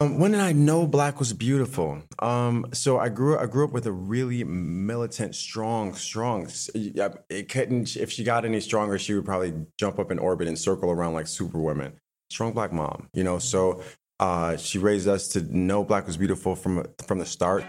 Um, when did I know black was beautiful? Um, so I grew I grew up with a really militant, strong, strong. It couldn't. If she got any stronger, she would probably jump up in orbit and circle around like Superwoman. Strong black mom, you know. So uh, she raised us to know black was beautiful from from the start.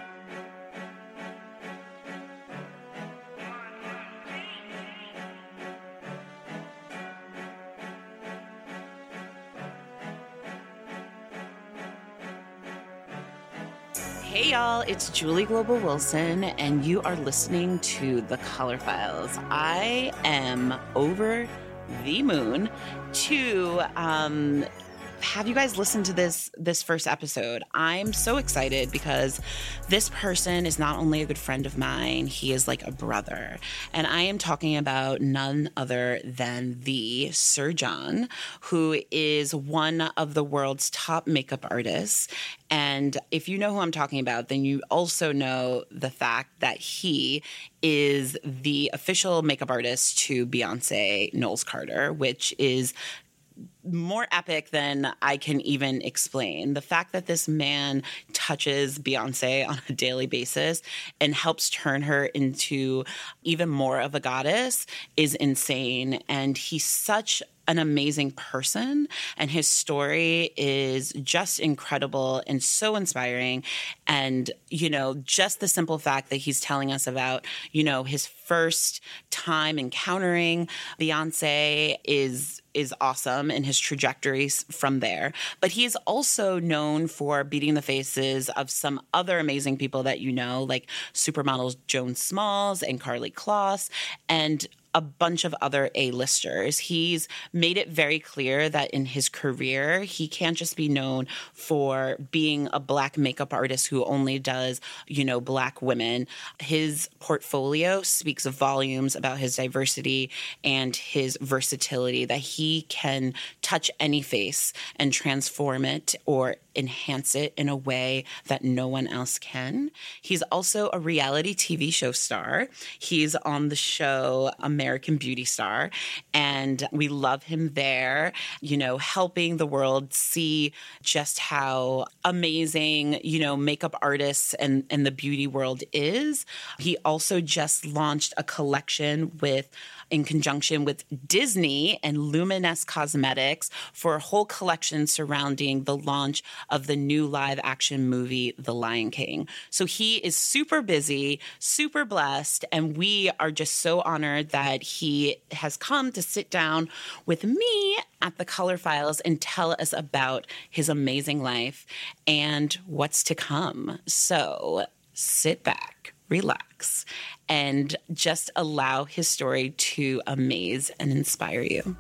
It's Julee Global Wilson, and you are listening to The Color Files. I am over the moon to um, have you guys listened to this this first episode. I'm so excited because this person is not only a good friend of mine, he is like a brother. And I am talking about none other than the Sir John, who is one of the world's top makeup artists. And if you know who I'm talking about, then you also know the fact that he is the official makeup artist to Beyonce Knowles Carter, which is more epic than I can even explain. The fact that this man touches Beyonce on a daily basis and helps turn her into even more of a goddess is insane. And he's such an amazing person and his story is just incredible and so inspiring and you know just the simple fact that he's telling us about you know his first time encountering Beyonce is is awesome and his trajectories from there. But he is also known for beating the faces of some other amazing people that you know, like supermodels Joan Smalls and Karlie Kloss, and a bunch of other A-listers. He's made it very clear that in his career, he can't just be known for being a black makeup artist who only does, you know, black women. His portfolio speaks volumes about his diversity and his versatility that he can touch any face and transform it or enhance it in a way that no one else can. He's also a reality TV show star. He's on the show American Beauty Star, and we love him there, you know, helping the world see just how amazing, you know, makeup artists and, and the beauty world is. He also just launched a collection with in conjunction with Disney and Luminess Cosmetics for a whole collection surrounding the launch of the new live action movie, The Lion King. So he is super busy, super blessed, and we are just so honored that he has come to sit down with me at the Color Files and tell us about his amazing life and what's to come. So sit back, relax, and just allow his story to amaze and inspire you.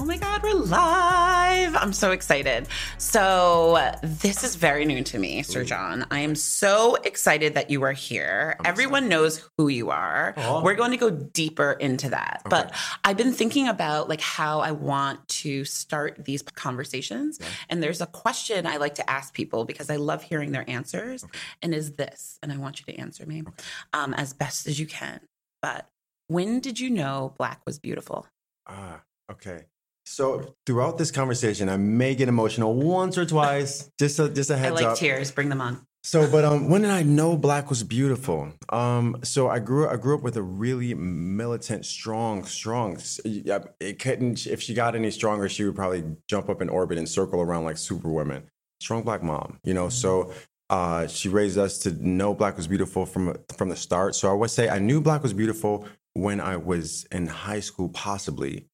Oh my God, we're live. I'm so excited. So, this is very new to me, Sir John. I am so excited that you are here. I'm Everyone excited. knows who you are. Oh. We're going to go deeper into that. Okay. But I've been thinking about like how I want to start these conversations. Yeah. And there's a question I like to ask people because I love hearing their answers. Okay. And is this, and I want you to answer me okay. um, as best as you can. But when did you know Black was beautiful? Ah, okay. So throughout this conversation, I may get emotional once or twice. Just a just a heads up. I like up. tears. Bring them on. So, but um, when did I know black was beautiful? Um, so I grew I grew up with a really militant, strong, strong. It couldn't. If she got any stronger, she would probably jump up in orbit and circle around like Superwoman. Strong black mom, you know. So uh, she raised us to know black was beautiful from from the start. So I would say I knew black was beautiful when I was in high school, possibly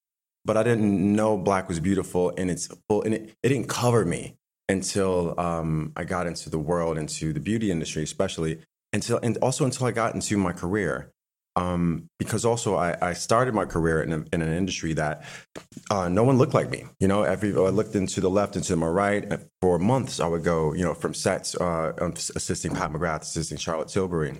but I didn't know black was beautiful in its full, and it, it didn't cover me until um, I got into the world, into the beauty industry, especially until, and also until I got into my career. Um, because also I, I, started my career in, a, in an industry that uh, no one looked like me. You know, every I looked into the left and to my right. For months, I would go, you know, from sets uh, assisting Pat McGrath, assisting Charlotte Tilbury,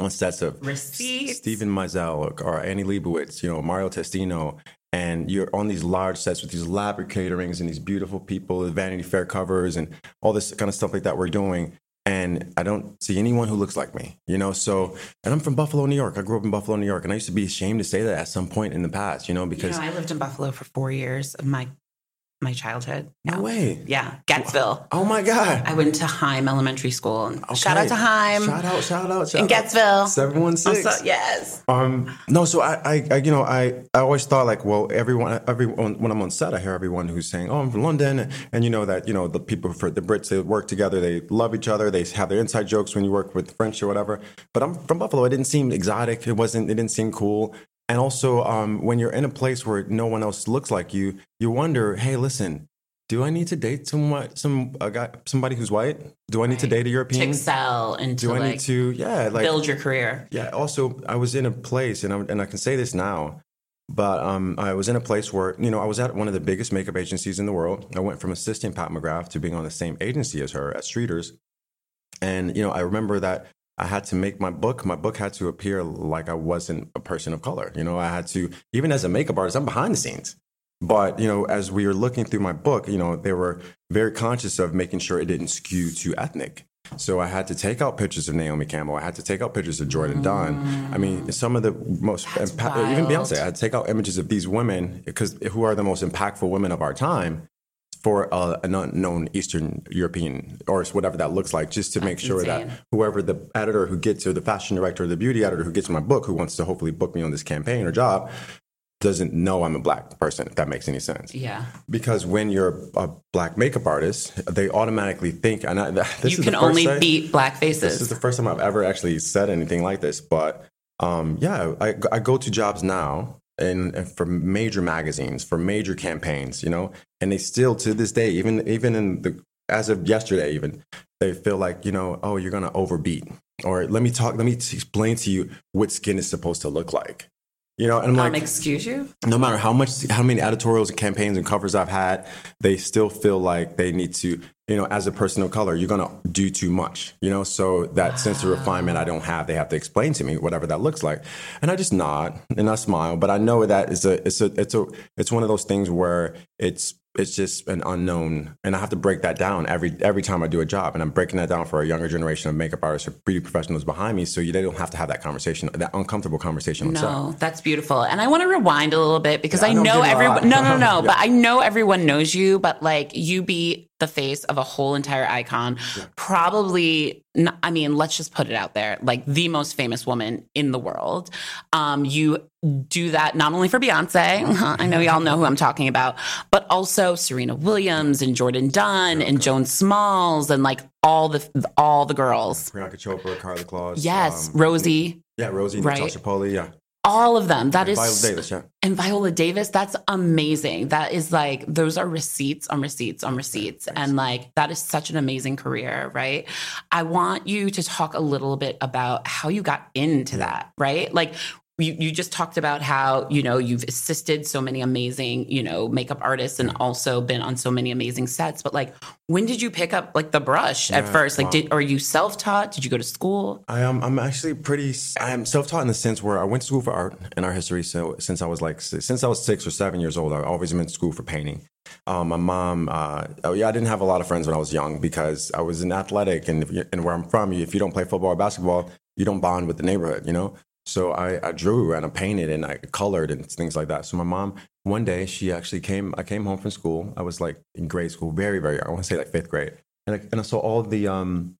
on sets of Receipts. Steven Meisel or Annie Leibovitz, you know, Mario Testino, and you're on these large sets with these elaborate caterings and these beautiful people, the Vanity Fair covers, and all this kind of stuff like that we're doing. and I don't see anyone who looks like me, you know. So, and I'm from Buffalo, New York. I grew up in Buffalo, New York, and I used to be ashamed to say that at some point in the past, you know, because you know, I lived in Buffalo for four years of my my childhood. no way. Yeah, Getzville. Oh my God. I went to Heim Elementary School. And Okay. Shout out to Heim Shout out, shout out, shout in Getzville. Seven one six. Also, yes. Um, no, so I, I, I, you know, I, I always thought like, well, everyone, everyone, when I'm on set, I hear everyone who's saying, oh, I'm from London, and you know that, you know, the people for the Brits, they work together, they love each other, they have their inside jokes when you work with French or whatever. But I'm from Buffalo. It didn't seem exotic. It wasn't. It didn't seem cool. And also, um, when you're in a place where no one else looks like you, you wonder, hey, listen. Do I need to date someone, some a guy, somebody who's white? Do I need to date a To European? excel and to Do I like need to, yeah, like build your career. yeah. Also, I was in a place, and I, and I can say this now, but um, I was in a place where you know I was at one of the biggest makeup agencies in the world. I went from assisting Pat McGrath to being on the same agency as her at Streeters, and you know I remember that I had to make my book. My book had to appear like I wasn't a person of color. You know, I had to even as a makeup artist, I'm behind the scenes. But you know, as we were looking through my book, you know, they were very conscious of making sure it didn't skew too ethnic. So I had to take out pictures of Naomi Campbell. I had to take out pictures of Jourdan Dunn. I mean, some of the most impa- even. Beyonce. I had to take out images of these women because who are the most impactful women of our time for uh, an unknown Eastern European or whatever that looks like, just to make That's sure that whoever the editor who gets or the fashion director or the beauty editor who gets my book, who wants to hopefully book me on this campaign or job, doesn't know I'm a black person. If that makes any sense. Yeah. Because when you're a black makeup artist, they automatically think, and I, this you is can the first only time- beat black faces. This is the first time I've ever actually said anything like this, but um, yeah, I, I go to jobs now and, and for major magazines, for major campaigns, you know, and they still to this day, even even in the as of yesterday, even they feel like you know, oh, you're gonna overbeat, or let me talk, let me t- explain to you what skin is supposed to look like. You know, and I'm um, like, excuse you? no matter how much how many editorials and campaigns and covers I've had, they still feel like they need to, you know, as a person of color, you're gonna do too much, you know. So that sense of refinement I don't have, they have to explain to me whatever that looks like, and I just nod and I smile, but I know that it's a it's a it's a it's one of those things where it's it's just an unknown, and I have to break that down every every time I do a job, and I'm breaking that down for a younger generation of makeup artists or beauty professionals behind me, so you, they don't have to have that conversation, that uncomfortable conversation. No, that's beautiful. And I want to rewind a little bit because Yeah, I I know everyone. No, no, no. Yeah. But I know everyone knows you. But like you be the face of a whole entire icon. Probably, I mean, let's just put it out there, like the most famous woman in the world. Um, you do that not only for Beyonce. I know y'all know who I'm talking about, but also Serena Williams and Jourdan Dunn and Joan Smalls and like all the all the girls. Priyanka Chopra, Karlie Kloss. Yes, um, Rosie, Yeah, Rosie, Right. Natasha Poly, yeah. all of them. That is Viola Davis, yeah. and Viola Davis, that's amazing. That is like, those are receipts on receipts on receipts. And like, that is such an amazing career, right? I want you to talk a little bit about how you got into that, right? Like, you, you just talked about how you know you've assisted so many amazing you know makeup artists and also been on so many amazing sets but like when did you pick up like the brush at first like did are you self-taught did you go to school I am. I'm actually pretty. I am self-taught in the sense where I went to school for art and art history. So since I was like since I was six or seven years old, I always went to school for painting. Um, my mom. Uh, oh yeah, I didn't have a lot of friends when I was young because I was an athletic, and and where I'm from, if you don't play football or basketball, you don't bond with the neighborhood. You know. So I, I drew and I painted and I colored and things like that. So my mom, one day, she actually came. I came home from school. I was like in grade school, very very. I want to say like fifth grade, and I, and I saw all the um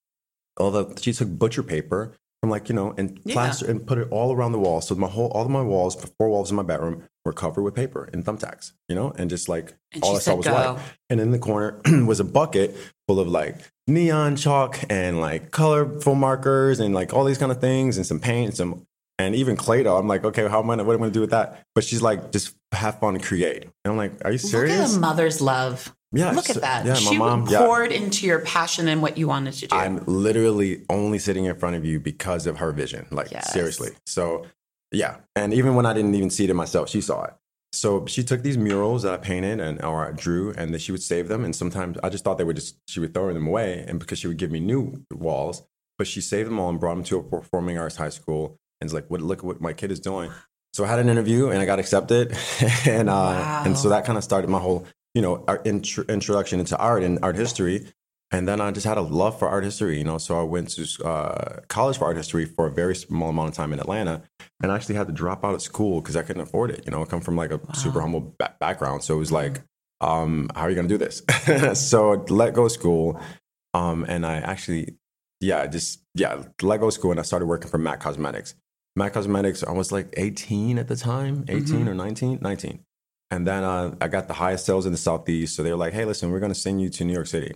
all the she took butcher paper from like you know and Yeah. plaster and put it all around the wall. So my whole all of my walls, four walls in my bedroom, were covered with paper and thumbtacks. You know, and just like And all I saw was go. white. And in the corner was a bucket full of like neon chalk and like colorful markers and like all these kind of things and some paint and some and even Play-Doh. I'm like, okay, how am I? What am I going to do with that? But she's like, just have fun and create. And I'm like, are you serious? look at a mother's love Yeah, look at that yeah, my she mom- yeah. poured into your passion and what you wanted to do I'm literally only sitting in front of you because of her vision. Like Yes. seriously. So yeah. And even when I didn't even see it in myself, she saw it. So she took these murals that I painted and or I drew and then she would save them. And sometimes I just thought they would just she would throw them away and because she would give me new walls. But she saved them all and brought them to a performing arts high school and was like, what look at what my kid is doing. So I had an interview and I got accepted. and uh Wow. and so that kind of started my whole, you know, art intro- introduction into art and art history And then I just had a love for art history, you know. So I went to uh, college for art history for a very small amount of time in Atlanta, and I actually had to drop out of school because I couldn't afford it. You know, I come from like a super humble ba- background, so it was like, um, how are you going to do this? so I let go of school, um, and I actually, yeah, just yeah, let go of school, and I started working for Mac Cosmetics. Mac Cosmetics, I was like 18 at the time, 18 or 19, 19. And then uh, I got the highest sales in the Southeast. So they were like, hey, listen, we're going to send you to New York City.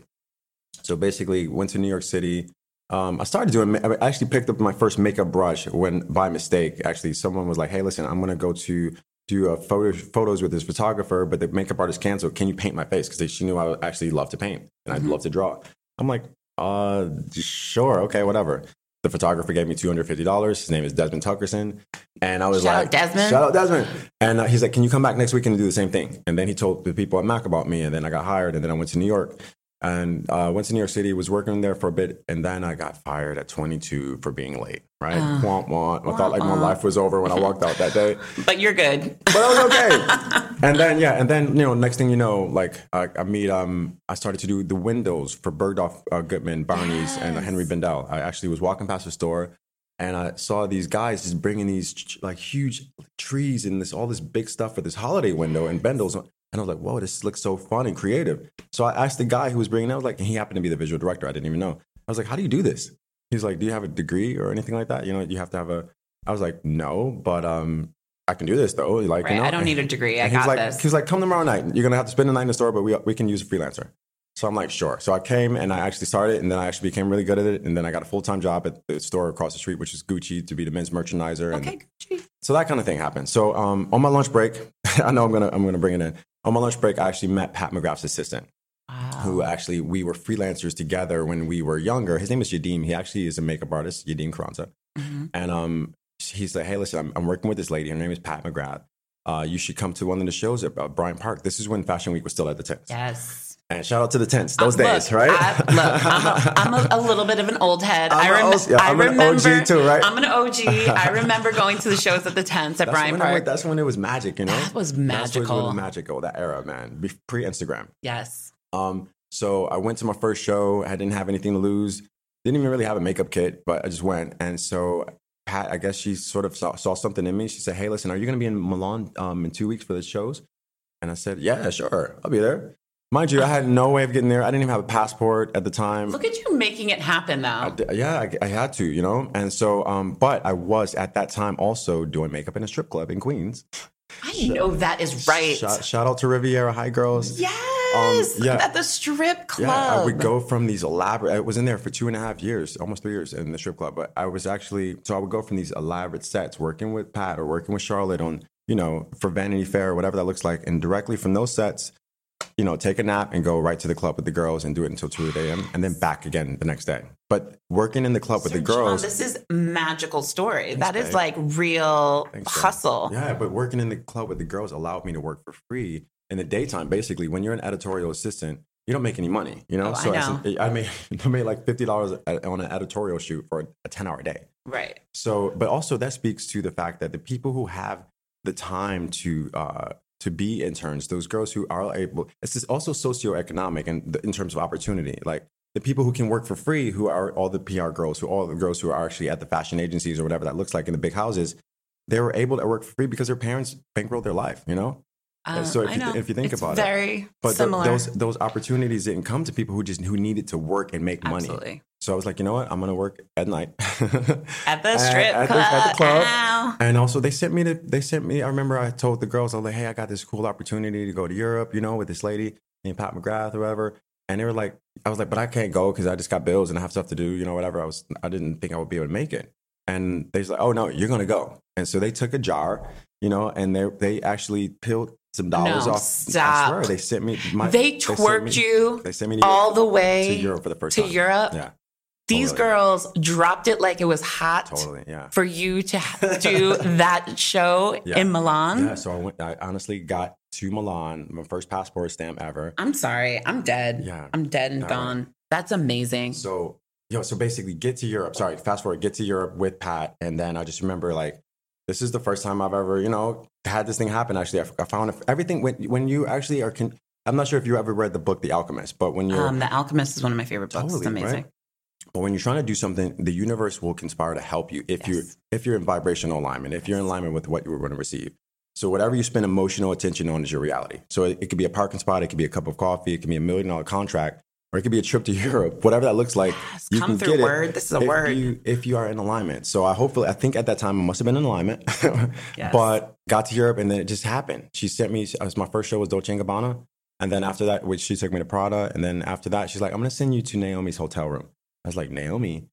So basically, went to New York City. Um, I started doing. I actually picked up my first makeup brush when, by mistake, actually, someone was like, "Hey, listen, I'm gonna go to do a photo, photos with this photographer, but the makeup artist canceled. Can you paint my face? Because she knew I actually love to paint and I'd love to draw. I'm like, uh, sure, okay, whatever. The photographer gave me two hundred fifty dollars. His name is Desmond Tuckerson, and I was like Shout out like, Desmond. shout out Desmond." And uh, he's like, "Can you come back next week and do the same thing?" And then he told the people at Mac about me, and then I got hired, and then I went to New York, and uh, went to New York City. Was working there for a bit, and then I got fired at 22 for being late. Right? womp womp. I thought like my life was over when I walked out that day But you're good. but I was okay. and then yeah, and then you know, next thing you know, like I, I meet um, I started to do the windows for Bergdorf uh, Goodman, Barney's, and Henry Bendel. I actually was walking past the store, and I saw these guys just bringing these like huge trees and this all this big stuff for this holiday window and Bendel's. And I was like, whoa, this looks so fun and creative. So I asked the guy who was bringing it, I was like, and he happened to be the visual director. I didn't even know. I was like, how do you do this? He's like, do you have a degree or anything like that? You know, you have to have a. I was like, no, but um, I can do this though. Like, Right. you know, I don't need a degree. I and got like, this. He was like, come tomorrow night. You're gonna have to spend the night in the store, but we we can use a freelancer. So I'm like, sure. So I came and I actually started, and then I actually became really good at it. And then I got a full time job at the store across the street, which is Gucci, to be the men's merchandiser. And Okay. Gucci. so that kind of thing happened. So um, on my lunch break, I know I'm gonna I'm gonna bring it in. On my lunch break, I actually met Pat McGrath's assistant, Wow. who actually we were freelancers together when we were younger. His name is Yadim. He actually is a makeup artist, Yadim Carranza. Mhm. And um, he's like, hey, listen, I'm, I'm working with this lady. Her name is Pat McGrath. Uh, you should come to one of the shows at uh, Bryant Park. This is when Fashion Week was still at the tents. Yes. And shout out to the tents, those Uh, days, right? I, look, I'm, a, I'm a, a little bit of an old head. I'm I, an rem- yeah, I I'm an remember. OG too, right? I'm an OG. I remember going to the shows at the tents at that's, Bryant I Park. went- that's when it was magic, you know? That was That's when it magical. magical, that era, man. Pre Instagram. yes. Um, so I went to my first show. I didn't have anything to lose. Didn't even really have a makeup kit, but I just went. And so Pat, I guess she sort of saw, saw something in me. She said, "Hey, listen, are you going to be in Milan um, in two weeks for the shows?" And I said, "Yeah, sure, I'll be there." Mind you, I had no way of getting there. I didn't even have a passport at the time. Look at you making it happen, though. I d- yeah, I, I had to, you know. And so, um, but I was at that time also doing makeup in a strip club in Queens. I know that is right. Shout, shout out to Riviera High Girls. yes. Um, yeah. At the strip club. Yeah, I would go from these elaborate. I was in there for two and a half years, almost three years in the strip club. But I was actually so I would go from these elaborate sets, working with Pat or working with Charlotte on, you know, for Vanity Fair or whatever that looks like, and directly from those sets, you know, take a nap and go right to the club with the girls and do it until two a.m. and then back again the next day. But working in the club with the Sir John, girls, this is magical story. that is babe. like real Thanks, babe. hustle. Yeah, but working in the club with the girls allowed me to work for free in the daytime. Basically, when you're an editorial assistant, you don't make any money, you know. Oh, so as know. an- I made I made like fifty dollars on an editorial shoot for a ten hour day. Right. So, but also that speaks to the fact that the people who have the time to uh, to be interns, those girls who are able, it's also socioeconomic and in terms of opportunity. Like the people who can work for free, who are all the PR girls, who all the girls who are actually at the fashion agencies or whatever that looks like in the big houses, they were able to work for free because their parents bankrolled their life. You know, Uh, so if you- if you think It's about it. very but th- similar. those those opportunities didn't come to people who just who needed to work and make money. Absolutely. So I was like, you know what, I'm gonna work at night At the strip at the, club. at the club. Ow. And also, they sent me to. They sent me. I remember I told the girls, I was like, "Hey, I got this cool opportunity to go to Europe, you know, with this lady named Pat McGrath or whatever." And they were like, "I was like, but I can't go because I just got bills and I have stuff to do, you know, whatever." I was, I didn't think I would be able to make it. And they was like, "Oh no, you're gonna go." And so they took a jar, you know, and they they actually peeled some dollars No, off. stop. I swear, they sent me. My, They sent tworked me- you They sent me all Europe, the way to Europe for the first to time. Europe. Yeah, These totally. girls dropped it like it was hot totally. Yeah. for you to do that show Yeah. in Milan. Yeah, so I went. I honestly got to Milan, my first passport stamp ever. I'm sorry. I'm dead. Yeah. I'm dead and gone. That's amazing. So, yo, so basically, get to Europe. Sorry, fast forward, get to Europe with Pat, and then I just remember like, this is the first time I've ever, you know, had this thing happen. Actually, I, I found everything when when you actually are con- I'm not sure if you ever read the book The Alchemist, but when you're Um, the Alchemist is one of my favorite books. it's Totally, right? amazing. But when you're trying to do something, the universe will conspire to help you if you Yes. if you're in vibrational alignment, if you're in alignment with what you were going to receive. So whatever you spend emotional attention on is your reality. So it, it could be a parking spot, it could be a cup of coffee, it could be a million dollar contract, or it could be a trip to Europe. Whatever that looks like, Yes, you come can through get word. it. This is a if word. You, if you are in alignment. So I hopefully, I think at that time I must have been in alignment, Yes. but got to Europe and then it just happened. She sent me. As my first show was Dolce and Gabbana, and then after that, which she took me to Prada, and then after that, she's like, "I'm going to send you to Naomi's hotel room." I was like, "Naomi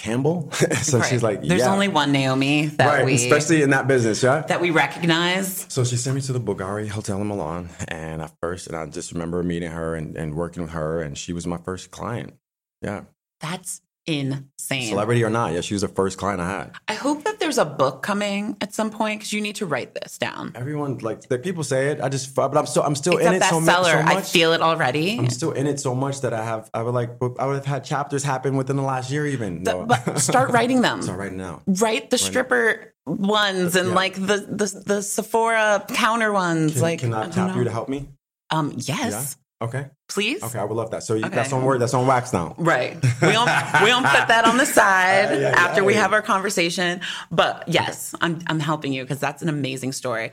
Campbell?" so Right. she's like, There's "Yeah." only one Naomi that right, we especially in that business, yeah. that we recognize. So she sent me to the Bulgari Hotel in Milan, and at first, and I just remember meeting her and, and working with her, and she was my first client. Yeah, That's insane. celebrity or not, yeah, she was the first client I had. I hope that there's a book coming at some point because you need to write this down. Everyone like the people say it. I just, but I'm still, I'm still It's in a it so, mu- bestseller. so I feel it already. I'm still in it so much that I have, I would like, I would have had chapters happen within the last year, even. The- No. but start writing them. Start right now. Write the stripper ones and Yeah. like the, the the Sephora counter ones. Can, like can I I don't tap know. you to help me? Um, yes, Okay. please. Okay, I would love that. So you, Okay. that's on word. That's on wax now. Right. We don't we don't put that on the side Yeah, yeah, after we yeah. have our conversation. But yes, I'm I'm helping you because that's an amazing story.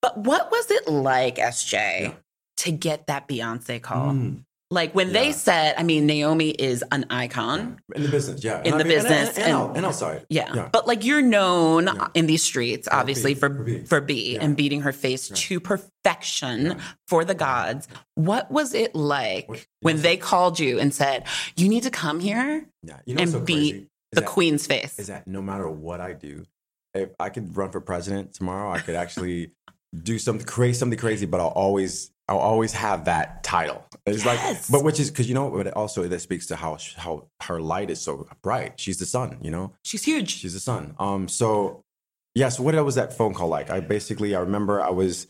But what was it like, SJ, to get that Beyonce call? Mm. Like when they said, I mean, Naomi is an icon. In the business, yeah. In And the I mean- business and, and, and- and outside. Yeah. yeah. But like you're known in these streets, obviously, for for B. for B Yeah. and beating her face to perfection Yeah. for the gods. What was it like What- when yes. they called you and said, You need to come here Yeah. You know and so beat the that- queen's face? is that no matter what I do, if I could run for president tomorrow, I could actually do something create something crazy, but I'll always I'll always have that title. It's Yes. like, but which is because you know, but it also that speaks to how how her light is so bright. She's the sun, you know. She's huge. She's the sun. Um. So, yeah. So what was that phone call like? I basically I remember I was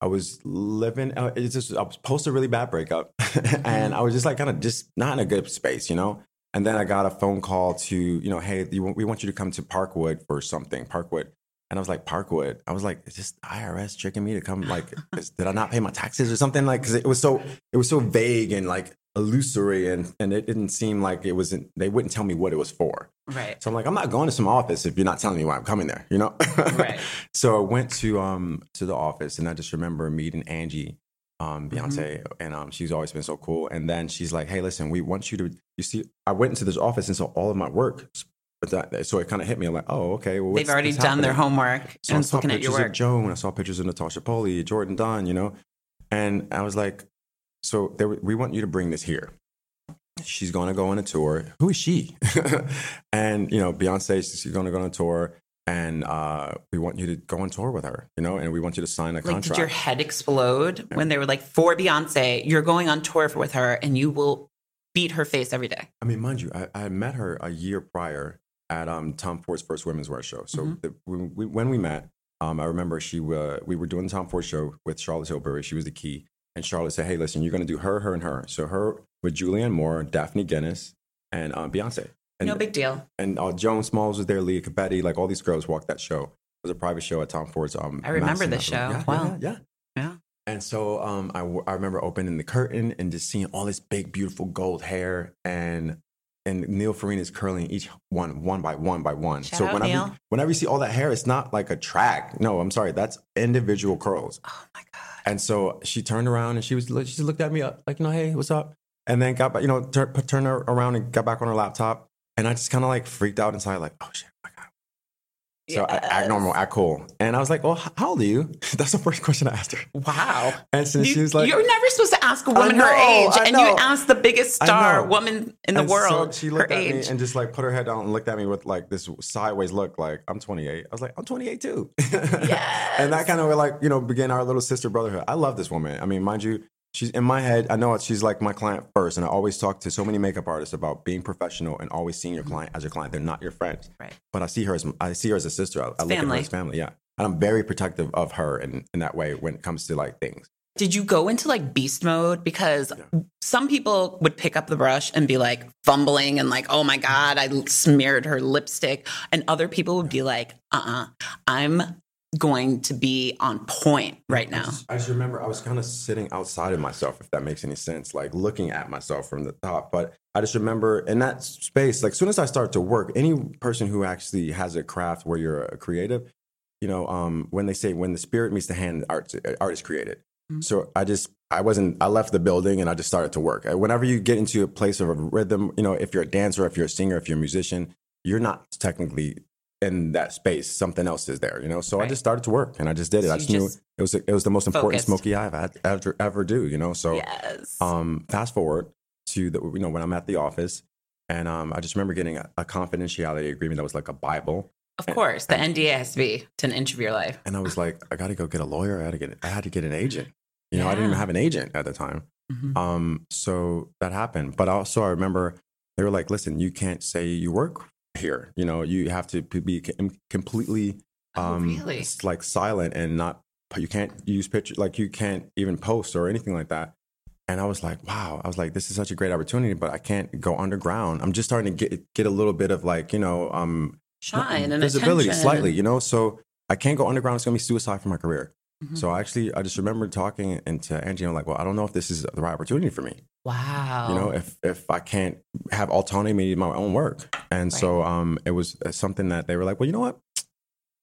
I was living. Uh, it's just I was post a really bad breakup, and I was just like kind of just not in a good space, you know. And then I got a phone call to you know, hey, you, we want you to come to Parkwood for something. Parkwood. And I was like, Parkwood. I was like, is this IRS tricking me to come? Like, is, did I not pay my taxes or something? Like, because it was so it was so vague and like illusory, and and it didn't seem like it wasn't. They wouldn't tell me what it was for. Right. So I'm like, I'm not going to some office if you're not telling me why I'm coming there, you know? Right. so I went to um to the office and I just remember meeting Angie, um, Beyonce, and um she's always been so cool. And then she's like, Hey, listen, we want you to you see I went into this office and saw all of my work. That, so it kind of hit me. I'm like, oh, okay. Well, They've already done their homework So I and saw looking at your work. of Joan. I saw pictures of Natasha Poly, Jourdan Dunn, you know, and I was like, so there, we want you to bring this here. She's going to go on a tour. Who is she? and you know, Beyonce, she's going to go on a tour, and uh, we want you to go on tour with her, you know, and we want you to sign a Like, contract. did your head explode when they were like, for Beyonce, you're going on tour with her and you will beat her face every day? I mean, mind you, I, I met her a year prior at um, Tom Ford's first women's wear show. So Mhm. the, when, we, when we met, um, I remember she uh, we were doing the Tom Ford show with Charlotte Tilbury. She was the key, and Charlotte said, "Hey, listen, you're going to do her, her, and her." So her with Julianne Moore, Daphne Guinness, and um, Beyonce. And, no big deal. and uh, Joan Smalls was there, Leah Capetti, like all these girls walked that show. It was a private show at Tom Ford's. Um, I remember Avenue. show. Yeah, Wow. yeah, yeah. Yeah. And so um, I, w- I remember opening the curtain and just seeing all this big, beautiful gold hair and and Neal Farinah is curling each one one by one by one. Shout so whenever Neal. whenever you see all that hair, it's not like a track. No, I'm sorry, that's individual curls. Oh my God. And so she turned around and she was she looked at me up like you know hey what's up and then got back you know tur- turned her around and got back on her laptop and I just kind of like freaked out inside like oh shit so I act normal act cool and I was like well how old are you that's the first question I asked her Wow. and so You, she was like you're never supposed to ask a woman her age, and you know. asked the biggest star woman in the And so world she her looked at age. me and just like put her head down and looked at me with like this sideways look, like I'm 28. I was like, I'm 28 too. Yes. and that kind of like you know began our little sister brotherhood. I love this woman. I mean, mind you, she's in my head. I know she's like my client first, and I always talk to so many makeup artists about being professional and always seeing your client as your client. They're not your friends, Mm-hmm. Right. But I see her as I see her as a sister. I, I look at her family. as family. Yeah, and I'm very protective of her in, in that way when it comes to like things. Did you go into like beast mode? Because some people would pick up the brush and be like fumbling and like, oh my God, I smeared her lipstick. And other people would be like, uh uh-uh, uh, i am going to be on point right now. I just remember I was kind of sitting outside of myself, if that makes any sense, like looking at myself from the top. But I just remember in that space, like as soon as I start to work, any person who actually has a craft where you're a creative, you know, um, when they say when the spirit meets the hand, art, art is created. Mm-hmm. So I just I wasn't I left the building and I just started to work. Whenever you get into a place of a rhythm, you know, if you're a dancer, if you're a singer, if you're a musician, you're not technically in that space. Something else is there, you know. So right. I just started to work and I just did it. So I just knew it was it was the most important focused. smoky I've had ever ever do, you know. So yes. um, fast forward to the you know when I'm at the office and um, I just remember getting a, a confidentiality agreement that was like a Bible of course, the NDA has to be to an inch of your life. And I was like, I got to go get a lawyer. I had to get, I had to get an agent. You know, yeah. I didn't even have an agent at the time. Mm-hmm. Um, so that happened. But also, I remember they were like, "Listen, you can't say you work here. You know, you have to be completely, oh, um, oh, really? like silent and not. You can't use pictures. Like you can't even post or anything like that." And I was like, wow, I was like, this is such a great opportunity, but I can't go underground. I'm just starting to get get a little bit of like, you know, um, shine and visibility attention. slightly, you know. So I can't go underground. It's gonna be suicide for my career. Mm-hmm. So I actually, I just remember talking and to Angie, I'm like, well, I don't know if this is the right opportunity for me. Wow. You know, if if I can't have autonomy in my own work, and right. so um, it was uh, something that they were like, well, you know what?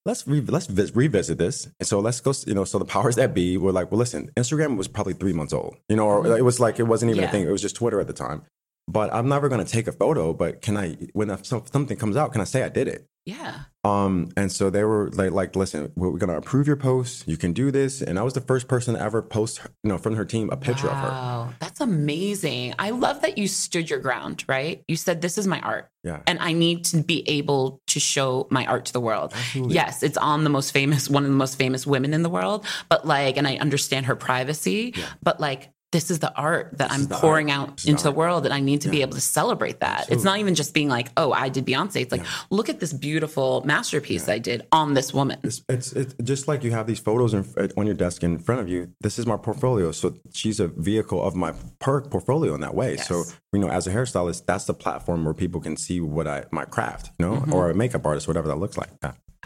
Let's re- let's vis- revisit this, and so let's go. You know, so the powers that be were like, well, listen, Instagram was probably three months old. You know, or mm-hmm. it was like it wasn't even yeah. a thing. It was just Twitter at the time. But I'm never going to take a photo. But can I, when something comes out, can I say I did it? Yeah. Um, and so they were like, like, listen, we're gonna approve your post. You can do this. And I was the first person to ever post, you know, from her team a picture wow. of her. Wow, that's amazing. I love that you stood your ground, right? You said this is my art. Yeah. And I need to be able to show my art to the world. Absolutely. Yes, it's on the most famous, one of the most famous women in the world. But like, and I understand her privacy, yeah. but like this is the art that this I'm pouring art. out into the, the world and I need to yeah. be able to celebrate that. Absolutely. It's not even just being like, oh, I did Beyonce. It's like, yeah. look at this beautiful masterpiece yeah. I did on this woman. It's, it's, it's, just like you have these photos in, on your desk in front of you. This is my portfolio. So she's a vehicle of my per portfolio in that way. Yes. So, you know, as a hairstylist, that's the platform where people can see what I, my craft, you know, mm-hmm. or a makeup artist, whatever that looks like.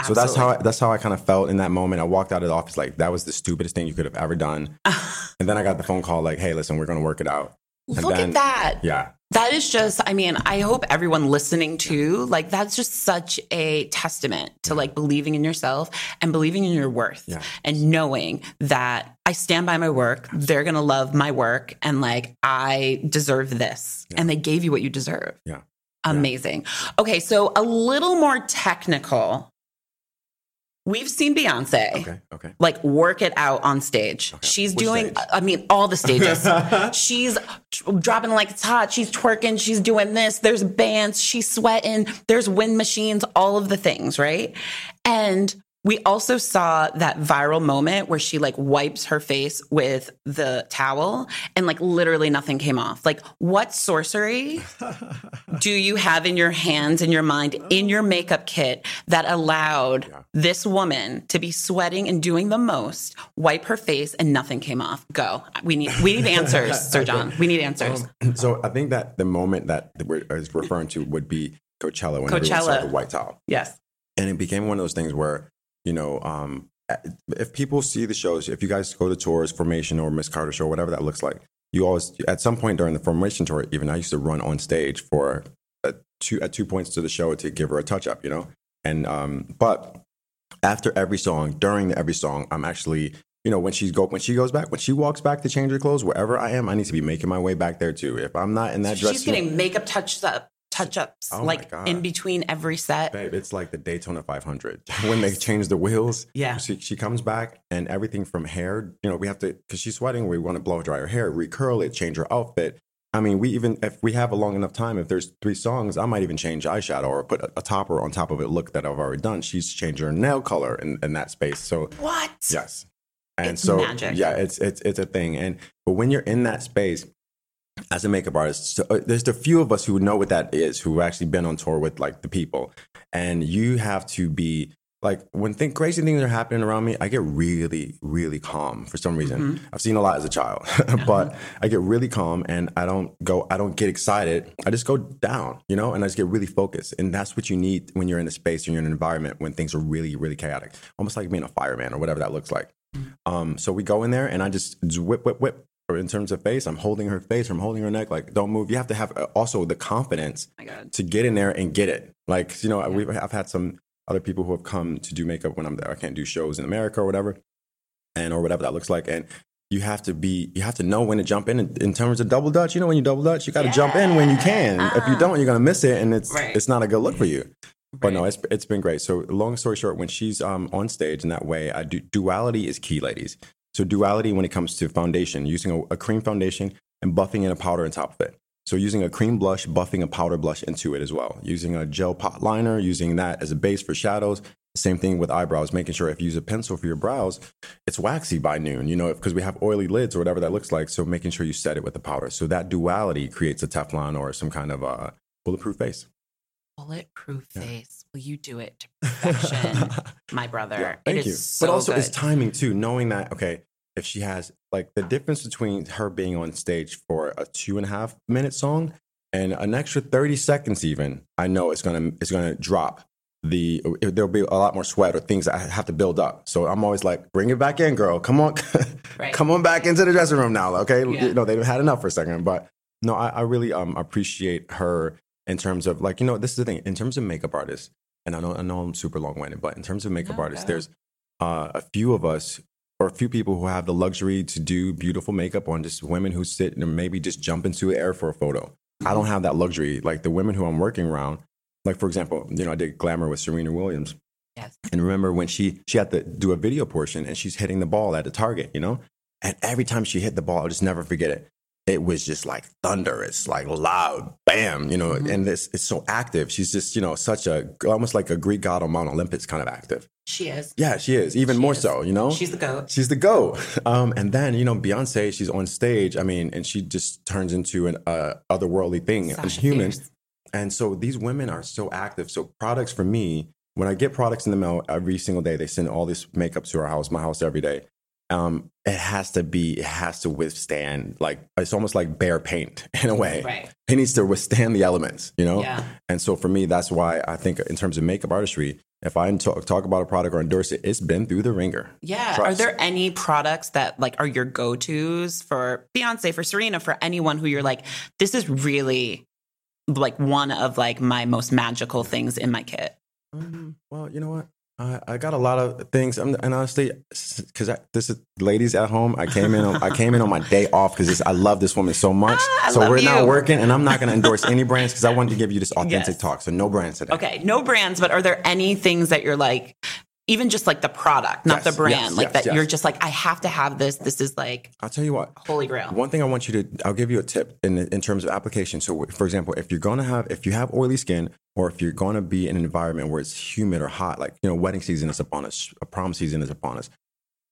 So that's how I, that's how I kind of felt in that moment. I walked out of the office like that was the stupidest thing you could have ever done. and then I got the phone call like, "Hey, listen, we're going to work it out." And Look then, at that. Yeah. That is just, I mean, I hope everyone listening to, like, that's just such a testament to like believing in yourself and believing in your worth yeah. and knowing that I stand by my work. They're going to love my work and like, I deserve this. Yeah. And they gave you what you deserve. Yeah. Amazing. Yeah. Okay. So a little more technical We've seen Beyonce, okay, okay. like work it out on stage. Okay. She's Which doing, stage? I mean, all the stages. she's dropping like it's hot. She's twerking. She's doing this. There's bands. She's sweating. There's wind machines. All of the things, right? And we also saw that viral moment where she like wipes her face with the towel and like literally nothing came off. Like, what sorcery do you have in your hands, in your mind, in your makeup kit that allowed yeah. this woman to be sweating and doing the most, wipe her face and nothing came off? Go. We need we need answers, Sir John. We need answers. Um, so I think that the moment that we're referring to would be Coachella when Coachella. everyone saw the white towel. Yes. And it became one of those things where you know, um, if people see the shows, if you guys go to tours, Formation or Miss Carter show, whatever that looks like, you always at some point during the Formation tour, even I used to run on stage for a two at two points to the show to give her a touch up, you know. And um, but after every song, during every song, I'm actually you know, when she go when she goes back, when she walks back to change her clothes, wherever I am, I need to be making my way back there too. If I'm not in that so dress, she's getting makeup touched up touch ups oh like in between every set. Babe, it's like the Daytona 500 when they change the wheels. Yeah. She, she comes back and everything from hair, you know, we have to, because she's sweating, we want to blow dry her hair, recurl it, change her outfit. I mean, we even, if we have a long enough time, if there's three songs, I might even change eyeshadow or put a, a topper on top of it, look that I've already done. She's changed her nail color in, in that space. So, what? Yes. And it's so, magic. yeah, it's, it's, it's a thing. And, but when you're in that space, as a makeup artist, so, uh, there's a few of us who know what that is, who actually been on tour with like the people, and you have to be like when think crazy things are happening around me, I get really, really calm for some reason. Mm-hmm. I've seen a lot as a child, but I get really calm and I don't go, I don't get excited. I just go down, you know, and I just get really focused. And that's what you need when you're in a space, when you're in an environment when things are really, really chaotic, almost like being a fireman or whatever that looks like. Um, so we go in there and I just whip, whip, whip. Or in terms of face, I'm holding her face, I'm holding her neck, like don't move. You have to have uh, also the confidence God. to get in there and get it. Like, you know, we've, I've had some other people who have come to do makeup when I'm there. I can't do shows in America or whatever, and or whatever that looks like. And you have to be, you have to know when to jump in. In, in terms of double dutch, you know, when you double dutch, you got to jump in when you can. If you don't, you're gonna miss it, and it's Right. it's not a good look for you. But no, it's it's been great. So long story short, when she's um, on stage in that way, I do duality is key, ladies. So duality when it comes to foundation, using a, a cream foundation and buffing in a powder on top of it. So using a cream blush, buffing a powder blush into it as well. Using a gel pot liner, using that as a base for shadows. Same thing with eyebrows, making sure if you use a pencil for your brows, it's waxy by noon, you know, because we have oily lids or whatever that looks like. So making sure you set it with the powder. So that duality creates a Teflon or some kind of uh, bulletproof face. Bulletproof face. You do it to perfection, my brother? Yeah, it thank is you. so but also, good. it's timing too, knowing that, okay, if she has like the difference between her being on stage for a two and a half minute song and an extra 30 seconds, even, I know it's gonna, it's gonna drop the, there'll be a lot more sweat or things that I have to build up. So I'm always like, bring it back in, girl. Come on, Right. come on back into the dressing room now. Okay. Yeah. You know, they've had enough for a second, but no, I, I really um, appreciate her in terms of like, you know, this is the thing in terms of makeup artists. And I know, I know I'm super long winded, but in terms of makeup No, artists, there's uh, a few of us or a few people who have the luxury to do beautiful makeup on just women who sit and maybe just jump into the air for a photo. I don't have that luxury. Like the women who I'm working around, like for example, you know, I did Glamour with Serena Williams. Yes. And remember when she she had to do a video portion and she's hitting the ball at the target, you know? And every time she hit the ball, I'll just never forget it. It was just like thunderous, like loud, bam, you know, Mhm. and this it's so active. She's just, you know, such a almost like a Greek god on Mount Olympus kind of active. She is. Yeah, she is. Even She more is. so, you know? She's the goat. She's the GOAT. Um, and then, you know, Beyonce, she's on stage. I mean, and she just turns into an uh, otherworldly thing, a human. Fierce. And so these women are so active. So products for me, when I get products in the mail every single day, they send all this makeup to our house, my house every day. Um, it has to be, it has to withstand like it's almost like bare paint in a way. Right. It needs to withstand the elements, you know? Yeah. And so for me, that's why I think in terms of makeup artistry, if I talk, talk about a product or endorse it, it's been through the ringer. Yeah. Are there any products that like are your go tos for Beyonce, for Serena, for anyone who you're like, this is really like one of like my most magical things in my kit? Um, well, you know what? I, I got a lot of things, I'm, and honestly, because this is ladies at home. I came in, on, I came in on my day off because I love this woman so much. Ah, so we're not working, and I'm not going to endorse any brands because I wanted to give you this authentic Yes. talk. So no brands today. Okay, no brands, but are there any things that you're like, even just like the product, not Yes, the brand, yes, like yes, that you're just like, I have to have this. This is like I'll tell you what. holy grail. One thing I want you to, I'll give you a tip in in terms of application. So, for example, if you're gonna have, if you have oily skin, or if you're gonna be in an environment where it's humid or hot, like you know, wedding season is upon us, a prom season is upon us.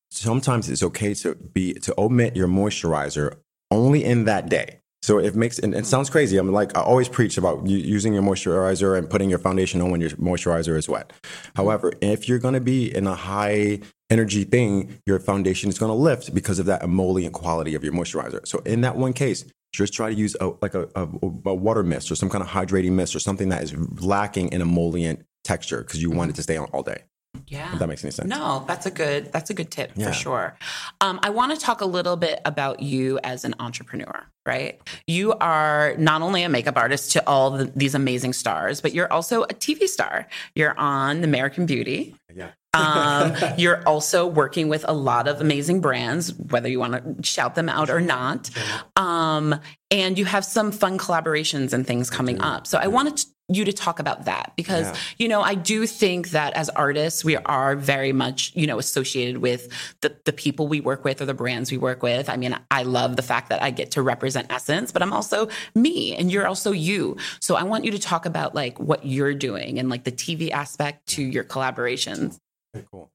Sometimes it's okay to be to omit your moisturizer only in that day. So it makes and it sounds crazy. I'm like I always preach about using your moisturizer and putting your foundation on when your moisturizer is wet. However, if you're going to be in a high energy thing, your foundation is going to lift because of that emollient quality of your moisturizer. So in that one case, just try to use a, like a, a, a water mist or some kind of hydrating mist or something that is lacking in emollient texture because you want it to stay on all day. Yeah. If that makes any sense. No, that's a good that's a good tip Yeah. for sure. Um, I want to talk a little bit about you as an entrepreneur, right? You are not only a makeup artist to all the, these amazing stars, but you're also a TV star. You're on American Beauty. Yeah. Um, you're also working with a lot of amazing brands, whether you want to shout them out or not. Um, and you have some fun collaborations and things coming up. So I wanted you to talk about that because, Yeah. you know, I do think that as artists, we are very much, you know, associated with the, the people we work with or the brands we work with. I mean, I love the fact that I get to represent Essence, but I'm also me and you're also you. So I want you to talk about like what you're doing and like the TV aspect to your collaborations. Okay, cool.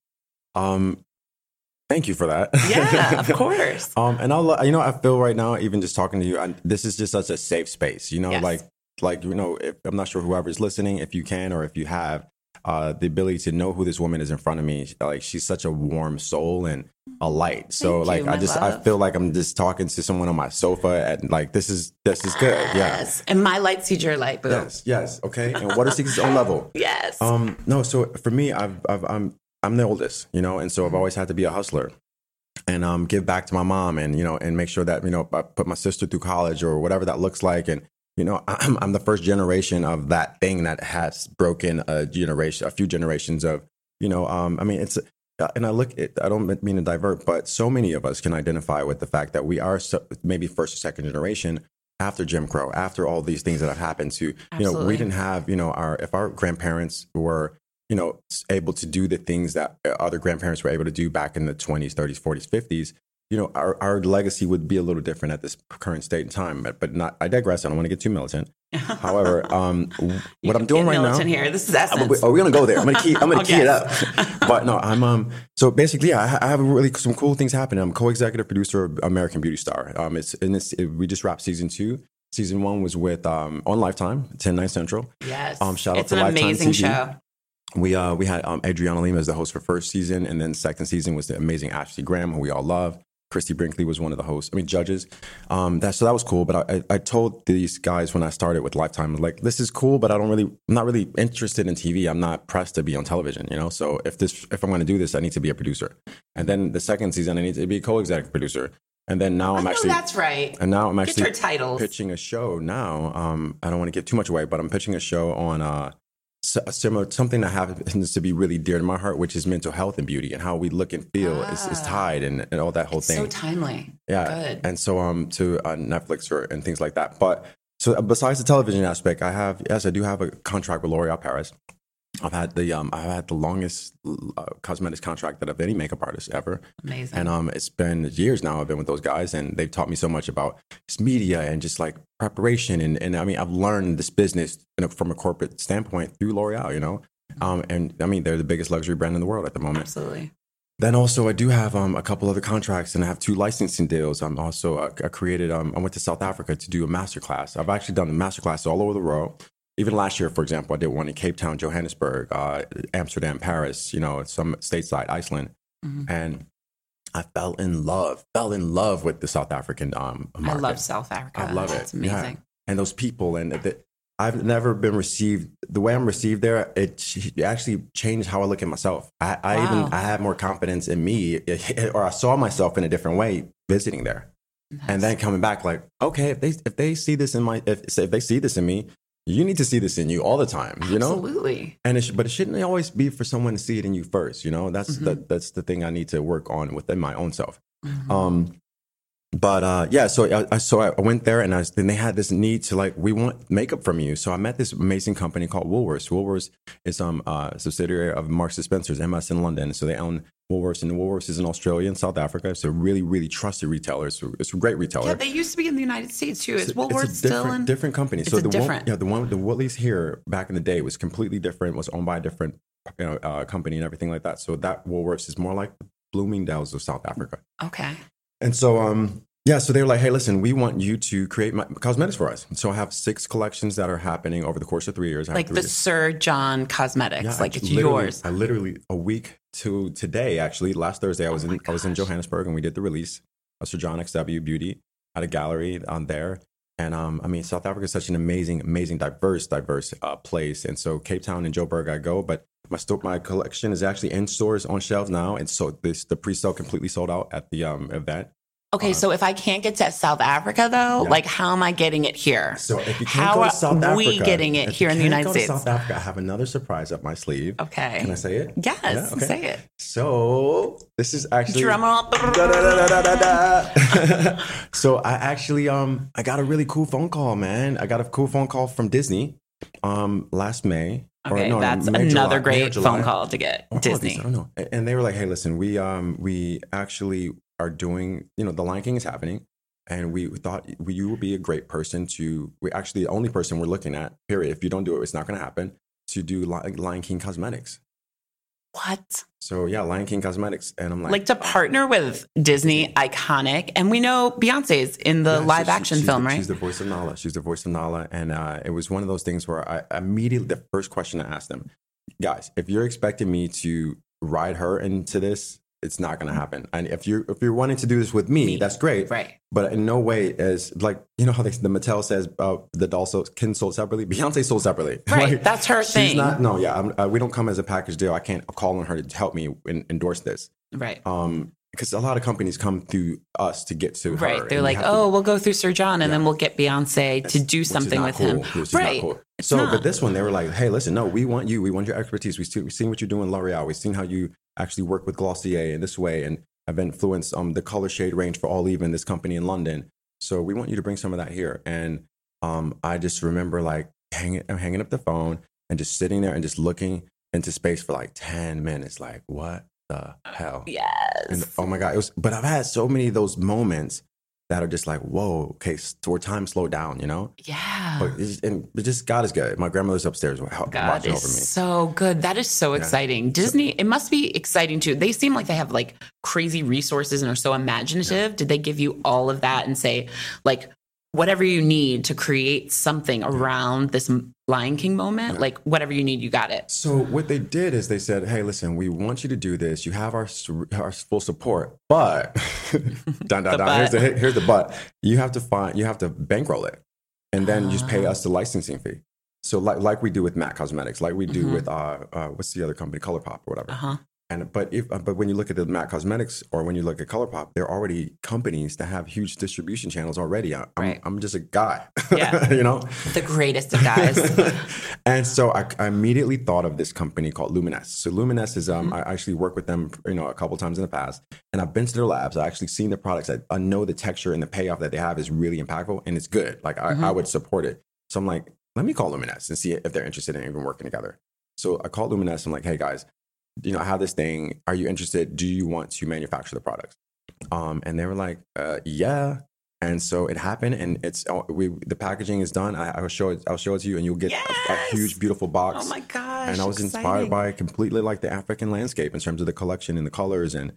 Um, thank you for that. Yeah, of course. Um, and I'll, you know, I feel right now, even just talking to you, I, this is just such a safe space. You know, Yes. like, like you know, if, I'm not sure whoever's listening, if you can or if you have, uh, the ability to know who this woman is in front of me. Like she's such a warm soul and a light. So Thank like you, I just I feel like I'm just talking to someone on my sofa and like this is this is good. Yeah. Yes. And my light sees your light, boo. Yes. Yes. Okay. And water seeks its own level. Yes. Um, no, so for me, I've, I've, I'm, I'm the oldest, you know, and so I've always had to be a hustler and um, give back to my mom and, you know, and make sure that, you know, I put my sister through college or whatever that looks like. And, you know, I'm, I'm the first generation of that thing that has broken a generation, a few generations of, you know, um, I mean, it's, and I look at, I don't mean to divert, but so many of us can identify with the fact that we are so, maybe first or second generation after Jim Crow, after all these things that have happened to, you know, we didn't have, you know, our, if our grandparents were, you know, able to do the things that uh, other grandparents were able to do back in the 20s, 30s, 40s, 50s, you know, our, our legacy would be a little different at this current state and time. But, but not, I digress. I don't want to get too militant. However, um, what I'm doing right now, here. This is Oh, essence. Are we gonna go there? I'm gonna key. I'm gonna Oh, key it up. But no, I'm um. So basically, yeah, I I have really some cool things happening. I'm co-executive producer of American Beauty Star. Um, it's and it's it, we just wrapped season two. Season one was with um on Lifetime, 10 9 Central. yes. Um, shout out it's to an Lifetime amazing TV. show. We uh we had um Adriana Lima as the host for first season, and then second season was the amazing Ashley Graham, who we all love. Christie Brinkley was one of the hosts. I mean judges. Um, that so that was cool. But I, I told these guys when I started with Lifetime, like this is cool, but I don't really I'm not really interested in TV. I'm not pressed to be on television, you know. So if this if I'm going to do this, I need to be a producer. And then the second season, I need to be a co-executive producer. And then now I'm actually that's right. and now I'm actually pitching a show now. Um, I don't want to give too much away, but I'm pitching a show on uh, similar something that happens to be really dear to my heart, which is mental health and beauty and how we look and feel is, is Ah. tied and, and all that whole thing. So timely. yeah, Good. and so um to uh, Netflix or and things like that. But so uh, besides the television aspect, I have yes, I do have a contract with L'Oreal Paris. I've had the um I've had the longest uh, cosmetics contract that of any makeup artist ever. Amazing. And um, it's been years now I've been with those guys, and they've taught me so much about just media and just like preparation. And, and I mean, I've learned this business in a, from a corporate standpoint through L'Oreal, you know. Um, and I mean, they're the biggest luxury brand in the world at the moment. Absolutely. Then also, I do have um, a couple other contracts, and I have two licensing deals. I'm also uh, I created. Um, I went to South Africa to do a master class. I've actually done the master classes all over the world. Even last year, for example, I did one in Cape Town, Johannesburg, uh, Amsterdam, Paris. You know, some stateside, Iceland, Mhm. and I fell in love. Fell in love with the South African um, I love South Africa. I love it. It's amazing. Yeah. and those people and the, I've never been received the way I'm received there. It, it actually changed how I look at myself. I, I Wow. even I had more confidence in me, or I saw myself in a different way visiting there, and then coming back like, okay, if they if they see this in my if if they see this in me, you need to see this in you all the time. You know, Absolutely. and it sh- but it shouldn't always be for someone to see it in you first. You know, that's Mhm. the, that's the thing I need to work on within my own self. Mhm. Um, but uh, yeah, so I, I so I went there and I was, then they had this need to like we want makeup from you. So I met this amazing company called Woolworths. Woolworths is um uh, a subsidiary of Marks and Spencers, MS in London. So they own Woolworths, and Woolworths is in Australia and South Africa. So really, really trusted retailer. It's a, it's a great retailer. yeah, they used to be in the United States too. Is Woolworths it's a still different, in? different company. It's so the different- one, yeah, the one, the Woolies here back in the day was completely different. Was owned by a different, you know, uh, company and everything like that. So that Woolworths is more like Bloomingdale's of South Africa. Okay. And so, um, yeah, so they were like, hey, listen, we want you to create my, cosmetics for us. So I have six collections that are happening over the course of three years. I have Like three the years. Sir John Cosmetics. Yeah, I like it's yours. I literally a week to today, actually, last Thursday, I was Oh in I was in. Johannesburg and we did the release of Sir John XW Beauty at a gallery on there. And um, I mean, South Africa is such an amazing, amazing, diverse, diverse uh, place. And so Cape Town and Joburg, I go, but my store, my collection is actually in stores on shelves now. And so this the pre-sale completely sold out at the um, event. Okay, so if I can't get to South Africa though, Yeah. like how am I getting it here? So if you can't How go to South Africa, are we getting it here in the United go to States? South Africa, I have another surprise up my sleeve. Okay. Can I say it? Yes, Yeah, okay. say it. So this is actually Drum roll. So I actually um I got a really cool phone call, man. I got a cool phone call from Disney um last May. or Okay, no, that's May, another July- great July. phone call to get. Or Disney. I don't know. And they were like, "Hey, listen, we um we actually are doing, you know, the Lion King is happening, and we thought we, you would be a great person to. We actually the only person we're looking at. Period. If you don't do it, it's not going to happen. To do Li- Lion King cosmetics. What? So yeah, Lion King cosmetics, and I'm like, Like to partner with Disney, iconic, and we know Beyonce's in the Yeah, so live she- action film, the, right? She's the voice of Nala. She's the voice of Nala, and uh, it was one of those things where I immediately the first question I asked them, guys, if you're expecting me to ride her into this, it's not going to happen. And if you're if you're wanting to do this with me, Me. that's great. Right. But in no way is like you know how they, the Mattel says uh, the doll sold, can sold separately. Beyonce sold separately. Right, Like, that's her she's thing. Not, no, yeah, uh, we don't come as a package deal. I can't call on her to help me in, endorse this. Right. Um, because a lot of companies come through us to get to her. Right. They're like, have to- oh, we'll go through Sir John and then we'll get Beyonce to do something with cool, him. Right. Cool. It's So, not. but this one, they were like, hey, listen, no, we want you. We want your expertise. We see, we've seen what you're doing, L'Oreal. We've seen how you actually work with Glossier in this way and have influenced um, the color shade range for All Even, this company in London. So we want you to bring some of that here. And um, I just remember like hanging, hanging up the phone and just sitting there and just looking into space for like 10 minutes. Like, what the hell? Yes. And oh my God, it was, but I've had so many of those moments that are just like, whoa, okay, s- where time slowed down, you know? yeah. But it's, and but just God is good. My grandmother's upstairs God watching is over me. so good. That is so exciting. Disney, it must be exciting too. They seem like they have like crazy resources and are so imaginative. Did they give you all of that and say, like, whatever you need to create something around this Lion King moment? Like, whatever you need, you got it. So what they did is they said, "Hey, listen, we want you to do this. You have our our full support, but dun, dun, dun, here's the here's the but. You have to find you have to bankroll it, and then you just pay Ah. us the licensing fee. So like like we do with Mac Cosmetics, like we do Mhm. with uh, uh what's the other company, ColourPop or whatever. Uh huh. And but if uh, but when you look at the Mac Cosmetics or when you look at ColourPop, they're already companies that have huge distribution channels already. I- I'm, Right. I'm just a guy, Yeah. you know. The greatest of guys. and so I, I immediately thought of this company called Luminess. So Luminess is um, I actually worked with them, you know, a couple times in the past, and I've been to their labs. I actually seen the products. I, I know the texture and the payoff that they have is really impactful and it's good. Like I, I would support it. So I'm like, let me call Luminess and see if they're interested in even working together. So I called Luminess. I'm like, hey guys, you know, I have this thing. Are you interested? Do you want to manufacture the products? Um, and they were like, uh, yeah. And so it happened, and it's we the packaging is done. I, I'll show it. I'll show it to you, and you'll get a, a huge, beautiful box. Oh my gosh. and I was inspired by completely like the African landscape in terms of the collection and the colors. And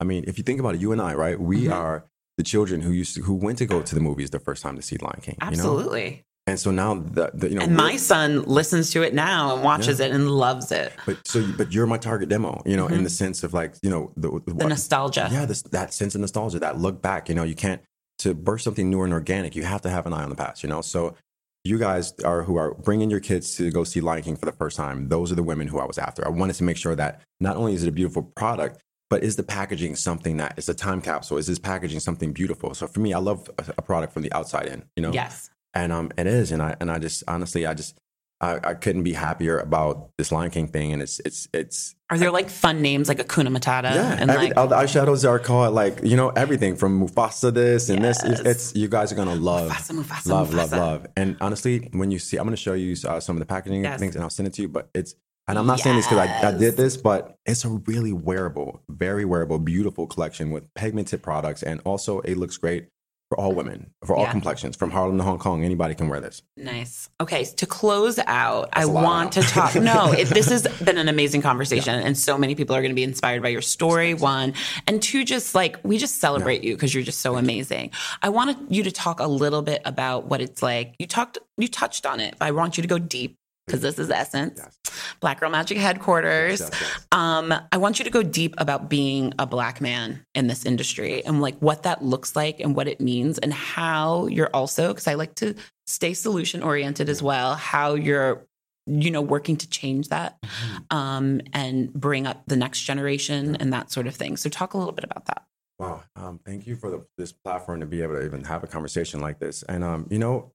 I mean, if you think about it, you and I, right? We Mhm. are the children who used to, who went to go to the movies the first time to see Lion King. You know? And so now the, the you know And my son listens to it now and watches it and loves it. but so but you're my target demo, you know, in the sense of like you know the, Mm-hmm. The nostalgia. yeah, this, that sense of nostalgia, that look back. You know, you can't to birth something new and organic. You have to have an eye on the past. You know, so you guys are who are bringing your kids to go see Lion King for the first time. Those are the women who I was after. I wanted to make sure that not only is it a beautiful product, but is the packaging something that is a time capsule? Is this packaging something beautiful? So for me, I love a, a product from the outside in. You know, Yes. And um, it is, and I and I just honestly, I just. I, I couldn't be happier about this Lion King thing, and it's it's it's Are there like fun names like Akuna Matata? yeah, and every, like all the eyeshadows are called like you know everything from Mufasa this and this. It's, it's you guys are gonna love, Mufasa, Mufasa, love, love, Mufasa. love. And honestly, when you see, I'm gonna show you uh, some of the packaging Yes. things, and I'll send it to you. But it's and I'm not saying this because I, I did this, but it's a really wearable, very wearable, beautiful collection with pigmented products, and also it looks great for all women, for all Yeah. complexions, from Harlem to Hong Kong. Anybody can wear this. Nice. Okay, so to close out, I a lot want to talk. No, it, this has been an amazing conversation, and so many people are going to be inspired by your story. One and two, just like we just celebrate you because you're just so amazing. I wanted you to talk a little bit about what it's like. You talked, you touched on it, but I want you to go deep because this is essence. Yes. Black Girl Magic headquarters. Yes, yes. Um, I want you to go deep about being a black man in this industry and like what that looks like and what it means and how you're also because I like to stay solution oriented as well. How you're you know working to change that Mm-hmm. um, and bring up the next generation and that sort of thing. So talk a little bit about that. Wow. Um, thank you for the, this platform to be able to even have a conversation like this. And, um, you know,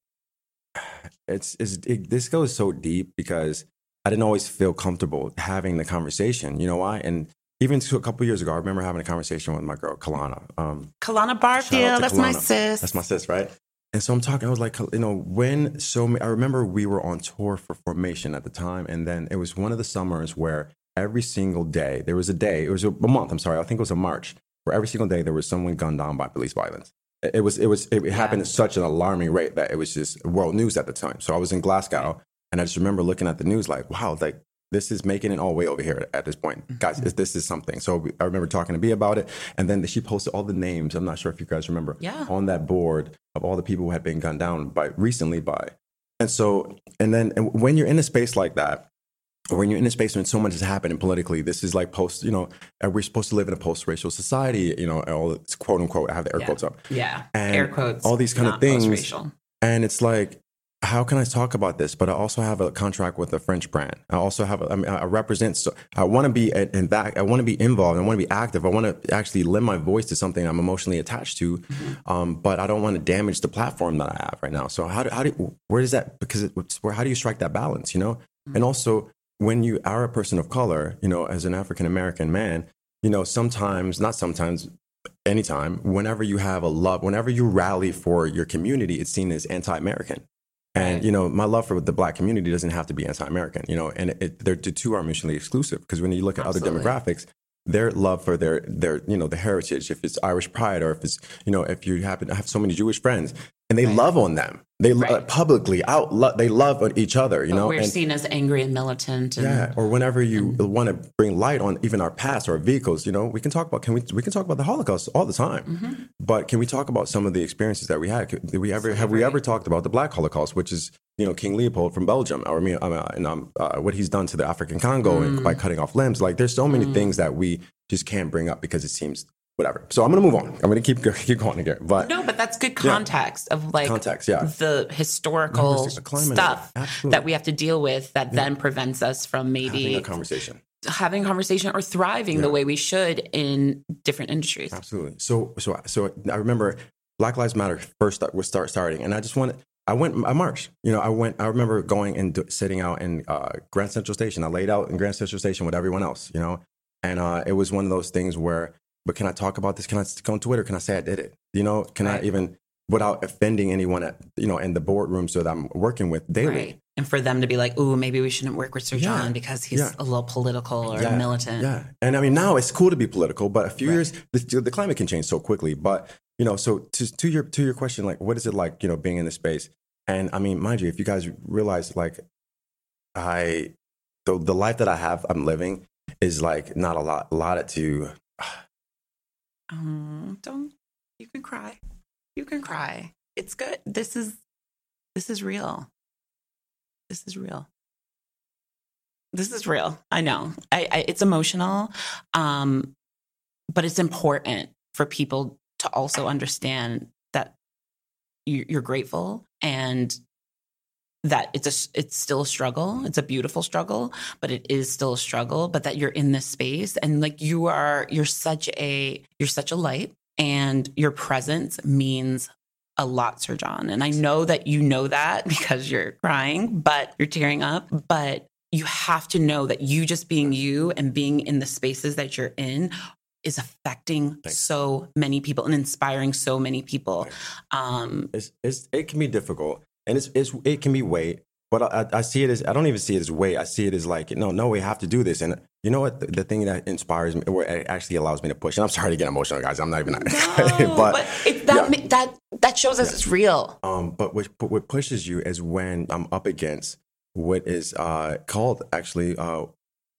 it's, it's it, this goes so deep because I didn't always feel comfortable having the conversation. You know why? And even to a couple years ago, I remember having a conversation with my girl, Kalana. Um, Kalana Barfield, that's my sis. that's my sis, right? And so I'm talking, I was like, you know, when so many, I remember we were on tour for Formation at the time. And then it was one of the summers where every single day, there was a day, it was a, a month, I'm sorry, I think it was a March, where every single day there was someone gunned down by police violence. It was, it was, it happened at such an alarming rate that it was just world news at the time. So I was in Glasgow and I just remember looking at the news like, wow, like this is making it all the way over here at this point. Mm-hmm. Guys, is- this is something. So I remember talking to B about it. And then she posted all the names. I'm not sure if you guys remember Yeah. on that board of all the people who had been gunned down by recently by. And so, and then and when you're in a space like that, when you're in a space when so much is happening politically, this is like post, you know, uh, we're supposed to live in a post-racial society, you know, all it's quote unquote, I have the air Yeah. quotes up. Yeah. And Air quotes. all these kind of things. post-racial. And it's like, how can I talk about this? But I also have a contract with a French brand. I also have, a, I mean, I represent, so I want to be in in that, I want to be involved. I want to be active. I want to actually lend my voice to something I'm emotionally attached to. Mm-hmm. Um, but I don't want to damage the platform that I have right now. So how do, how do, where does that, because it, where, how do you strike that balance, you know? Mm-hmm. And also when you are a person of color, you know, as an African-American man, you know, sometimes, not sometimes, anytime, whenever you have a love, whenever you rally for your community, it's seen as anti-American. And you know, my love for the black community doesn't have to be anti-American. You know, and it, they're the two are mutually exclusive because when you look at Absolutely. other demographics, their love for their their you know the heritage, if it's Irish pride or if it's you know if you happen to have so many Jewish friends, and they Right. love on them, they lo- publicly out lo- they love on each other. You But know, we're and, seen as angry and militant. And, yeah, or whenever you want to bring light on even our past or our vehicles, you know, we can talk about can we we can talk about the Holocaust all the time, Mm-hmm. but can we talk about some of the experiences that we had? Did we ever have we ever talked about the Black Holocaust, which is you know King Leopold from Belgium, or I mean, and um, uh, what he's done to the African Congo Mm. by cutting off limbs? Like, there's so many things that we just can't bring up because it seems whatever. So I'm gonna move on. I'm gonna keep keep going again, but No, but that's good context of like Context, yeah. the historical stuff absolutely. that we have to deal with that then prevents us from maybe having a conversation. having a conversation or thriving the way we should in different industries. Absolutely. So, so, so I remember Black Lives Matter first start, was start starting, and I just wanted. I went. I marched. You know, I went. I remember going and do, sitting out in uh, Grand Central Station. I laid out in Grand Central Station with everyone else. You know, and uh, it was one of those things where. But can I talk about this? Can I go on Twitter? Can I say I did it? You know, can Right. I even without offending anyone at you know in the boardrooms that I'm working with daily? Right. And for them to be like, ooh, maybe we shouldn't work with Sir Yeah. John because he's Yeah. a little political or Yeah. militant. Yeah, and I mean now it's cool to be political, but a few Right. years the, the climate can change so quickly. But you know, so to, to your to your question, like, what is it like, you know, being in this space? And I mean, mind you, if you guys realize, like, I the the life that I have, I'm living is like not a lot a allotted to. Um, don't you can cry. You can cry. It's good. This is this is real. This is real. This is real. I know. I, I it's emotional. Um, but it's important for people to also understand that you, you're grateful and that it's a it's still a struggle. It's a beautiful struggle, but it is still a struggle. But that you're in this space and like you are, you're such a you're such a light, and your presence means a lot, Sir John. And I know that you know that because you're crying, but you're tearing up. But you have to know that you just being you and being in the spaces that you're in is affecting Thanks. so many people and inspiring so many people. Um, It's, it's it can be difficult, and it's, it's it can be weight. But I, I see it as I don't even see it as weight. I see it as like no, no, we have to do this. And you know what? The, the thing that inspires me, or it actually allows me to push. And I'm sorry to get emotional, guys. I'm not even. no, but, but, it, that yeah. that that shows us it's real. um, but what what pushes you is when I'm up against what is uh called actually uh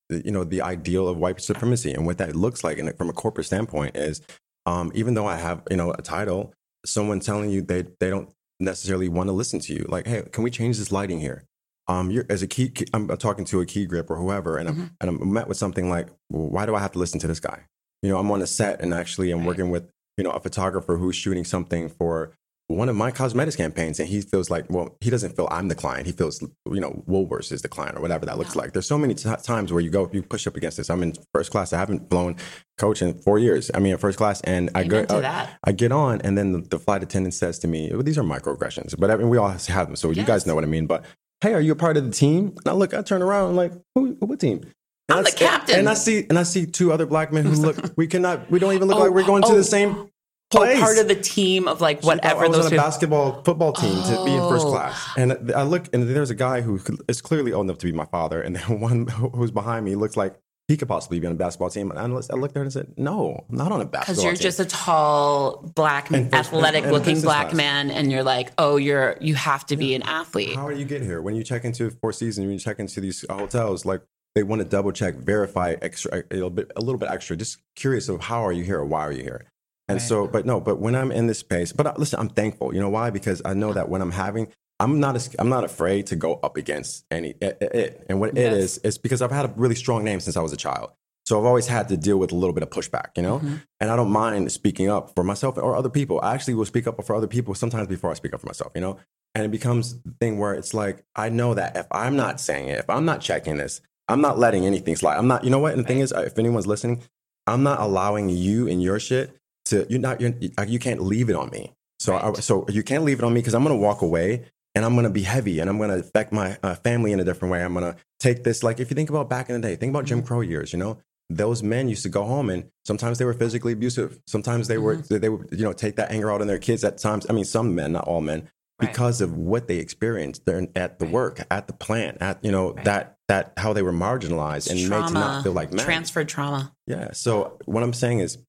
you know the ideal of white supremacy and what that looks like, and from a corporate standpoint is um even though I have you know a title, someone telling you they they don't necessarily want to listen to you. Like, hey, can we change this lighting here? Um, you're as a key. I'm talking to a key grip or whoever, and I'm Mhm. and I'm met with something like, well, why do I have to listen to this guy? You know, I'm on a set and actually I'm Right. working with you know a photographer who's shooting something for one of my cosmetics campaigns, and he feels like, well, he doesn't feel I'm the client. He feels you know Woolworths is the client or whatever that looks Yeah. like. There's so many t- times where you go, you push up against this. I'm in first class. I haven't flown coach in four years. I mean, in first class, and I go. Uh. I get on, and then the, the flight attendant says to me, well, "These are microaggressions," but I mean, we all have them, so you guys know what I mean. But hey, are you a part of the team? And I look, I turn around, I'm like, who, what team? And I'm I the captain. and I see, and I see two other black men who look. We cannot. We don't even look Oh, like we're going to oh, the same Oh, place. part of the team of like whatever I was those on a basketball football team to be in first Oh. class, and I look, and there's a guy who is clearly old enough to be my father, and then one who's behind me looks like he could possibly be on a basketball team. And I looked there and said, "No, I'm not on a basketball." because you're team. just a tall black And athletic and- looking black class. man and you're like oh you're you have to be an athlete How do you get here? When you check into Four Seasons, when you check into these hotels, like they want to double check, verify extra, a little bit, a little bit extra. Just curious of how are you here or why are you here? And Right. so, but no, but when I'm in this space, but uh, listen, I'm thankful. You know why? Because I know that when I'm having, I'm not as, I'm not afraid to go up against any it, it. and what Yes. it is is because I've had a really strong name since I was a child. So I've always had to deal with a little bit of pushback, you know? Mm-hmm. And I don't mind speaking up for myself or other people. I actually will speak up for other people sometimes before I speak up for myself, you know? And it becomes the thing where it's like, I know that if I'm not saying it, if I'm not checking this, I'm not letting anything slide. I'm not, you know what? And the thing is, if anyone's listening, I'm not allowing you and your shit to, you're not, you're, uh, you can't leave it on me. So, I, so you can't leave it on me because I'm going to walk away and I'm going to be heavy and I'm going to affect my uh, family in a different way. I'm going to take this, like if you think about back in the day, think about Jim mm-hmm. Crow years, you know? Those men used to go home and sometimes they were physically abusive. Sometimes they were, mm-hmm. they would, you know, take that anger out on their kids at times. I mean, some men, not all men, Right. because of what they experienced there at the Right. work, at the plant, at, you know, Right. that, that, how they were marginalized and made to not feel like men. transferred trauma. Yeah. So what I'm saying is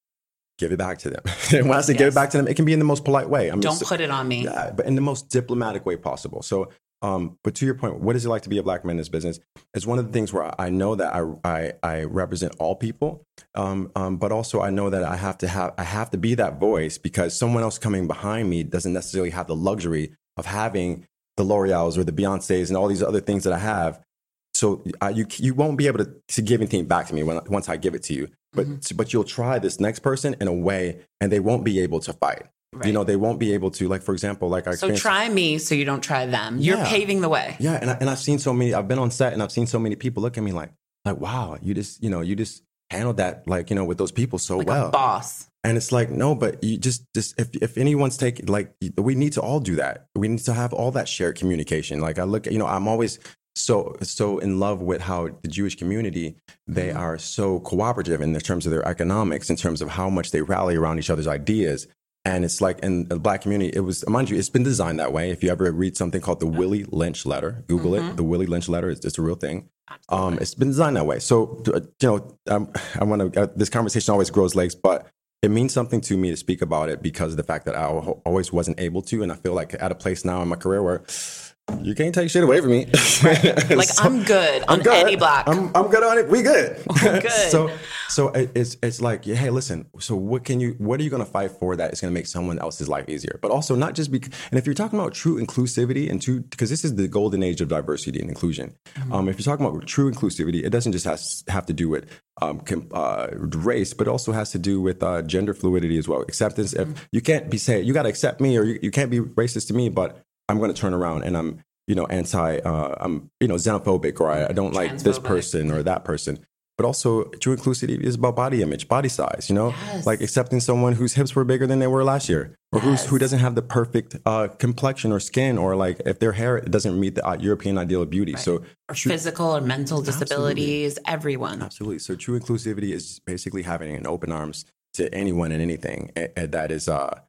give it back to them. and when I say give it back to them, it can be in the most polite way. I mean, Don't put it on me. yeah, but in the most diplomatic way possible. So, um, but to your point, what is it like to be a black man in this business? It's one of the things where I know that I I, I represent all people, um, um, but also I know that I have to have I have to be that voice because someone else coming behind me doesn't necessarily have the luxury of having the L'Oreals or the Beyonces and all these other things that I have. So uh, you you won't be able to, to give anything back to me when, once I give it to you. But Mm-hmm. but you'll try this next person in a way, and they won't be able to fight. You know, they won't be able to, like, for example, like I So try me so you don't try them. You're Yeah. paving the way. yeah, and I, and I've seen so many. I've been on set and I've seen so many people look at me like, like, wow, you just, you know, you just handled that, like, you know, with those people so Like well. a boss. And it's like, no, but you just, just if if anyone's taking, like, we need to all do that. We need to have all that shared communication. Like, I look, at, you know, I'm always so so in love with how the Jewish community they Mm-hmm. are so cooperative in terms of their economics, in terms of how much they rally around each other's ideas. And it's like in the black community, it was, mind you, it's been designed that way. If you ever read something called the Willie Lynch letter, Google Mm-hmm. it. The Willie Lynch letter is it's a real thing. Um, it's been designed that way. So, uh, you know, um, I want to, uh, this conversation always grows legs, but it means something to me to speak about it because of the fact that I always wasn't able to. And I feel like at a place now in my career where you can't take shit away from me. Like So- I'm good on I'm good. any block. I'm, I'm good on it. We good. good. so so it's it's like hey, listen. So what can you? What are you going to fight for that is going to make someone else's life easier? But also not just because. And if you're talking about true inclusivity and true, because this is the golden age of diversity and inclusion. Mm-hmm. Um, if you're talking about true inclusivity, it doesn't just has, have to do with um, com, uh, race, but it also has to do with uh, gender fluidity as well. Acceptance. Mm-hmm. If you can't be saying you got to accept me, or you, you can't be racist to me, but I'm going to turn around and I'm you know anti uh, I'm you know xenophobic or I, I don't like this person or that person. But also, true inclusivity is about body image, body size. You know, Yes. like accepting someone whose hips were bigger than they were last year, or who's, who doesn't have the perfect uh, complexion or skin, or like if their hair doesn't meet the uh, European ideal of beauty. So, or true- physical or mental disabilities, everyone. Absolutely. So true inclusivity is basically having an open arms to anyone and anything that is uh,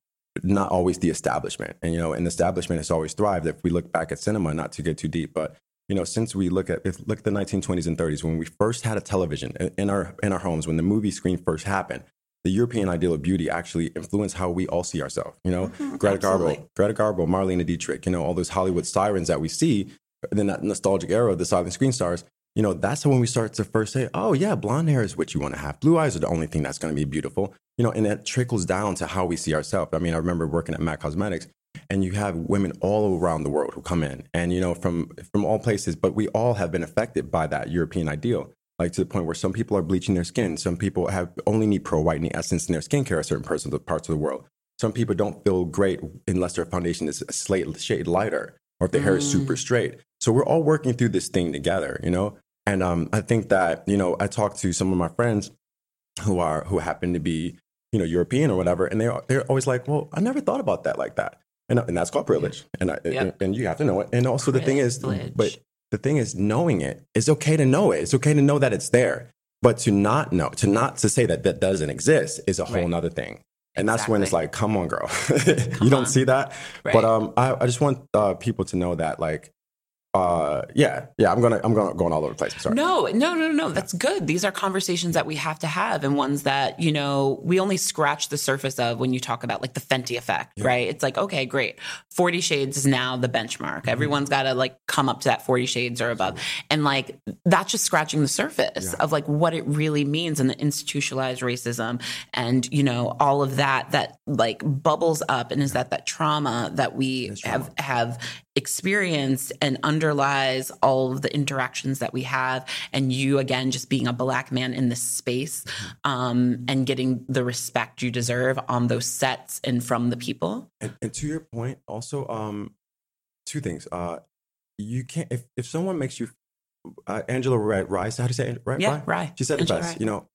not always the establishment. And you know, the establishment has always thrived. If we look back at cinema, not to get too deep, but you know, since we look at if look at the 1920s and 30s when we first had a television in- our in our homes, when the movie screen first happened, the European ideal of beauty actually influenced how we all see ourselves. You know, Greta absolutely. Garbo, Greta Garbo, Marlene Dietrich, you know, all those Hollywood sirens that we see in that nostalgic era of the silent screen stars. You know, that's when we start to first say, oh, yeah, blonde hair is what you want to have. Blue eyes are the only thing that's going to be beautiful. You know, and that trickles down to how we see ourselves. I mean, I remember working at MAC Cosmetics, and you have women all around the world who come in, and, you know, from, from all places, but we all have been affected by that European ideal. Like to the point where some people are bleaching their skin. Some people have only need pro whitening essence in their skincare at certain parts of the, parts of the world. Some people don't feel great unless their foundation is a slate shade lighter or if their hair is mm. super straight. So we're all working through this thing together, you know? And um, I think that, you know, I talked to some of my friends who are, who happen to be, you know, European or whatever. And they're, they're always like, well, I never thought about that like that. And, and that's called privilege. And, I, Yep. and you have to know it. And also the thing is, but the thing is knowing it it's okay to know it it's okay to know that it's there but to not know to not to say that that doesn't exist is a whole Right. nother thing and that's when it's like come on girl you don't on. see that Right. but um I, I just want uh, people to know that like uh yeah yeah i'm gonna i'm gonna going all over the place i'm sorry No, no, no, no. That's good. These are conversations that we have to have and ones that, you know, we only scratch the surface of when you talk about like the Fenty effect, right? It's like, okay, great. 40 shades is now the benchmark. Mm-hmm. Everyone's got to like come up to that 40 shades or above. And like that's just scratching the surface of like what it really means and the institutionalized racism and, you know, all of that that like bubbles up and is that that trauma that we have have experience and underlies all of the interactions that we have and you again just being a black man in this space um, and getting the respect you deserve on those sets and from the people And, and to your point, also, um, two things. Uh, you can't if, if someone makes you, uh, Angela Rice, how do you say it? Right? yeah right She said Angela best. Rye. You know,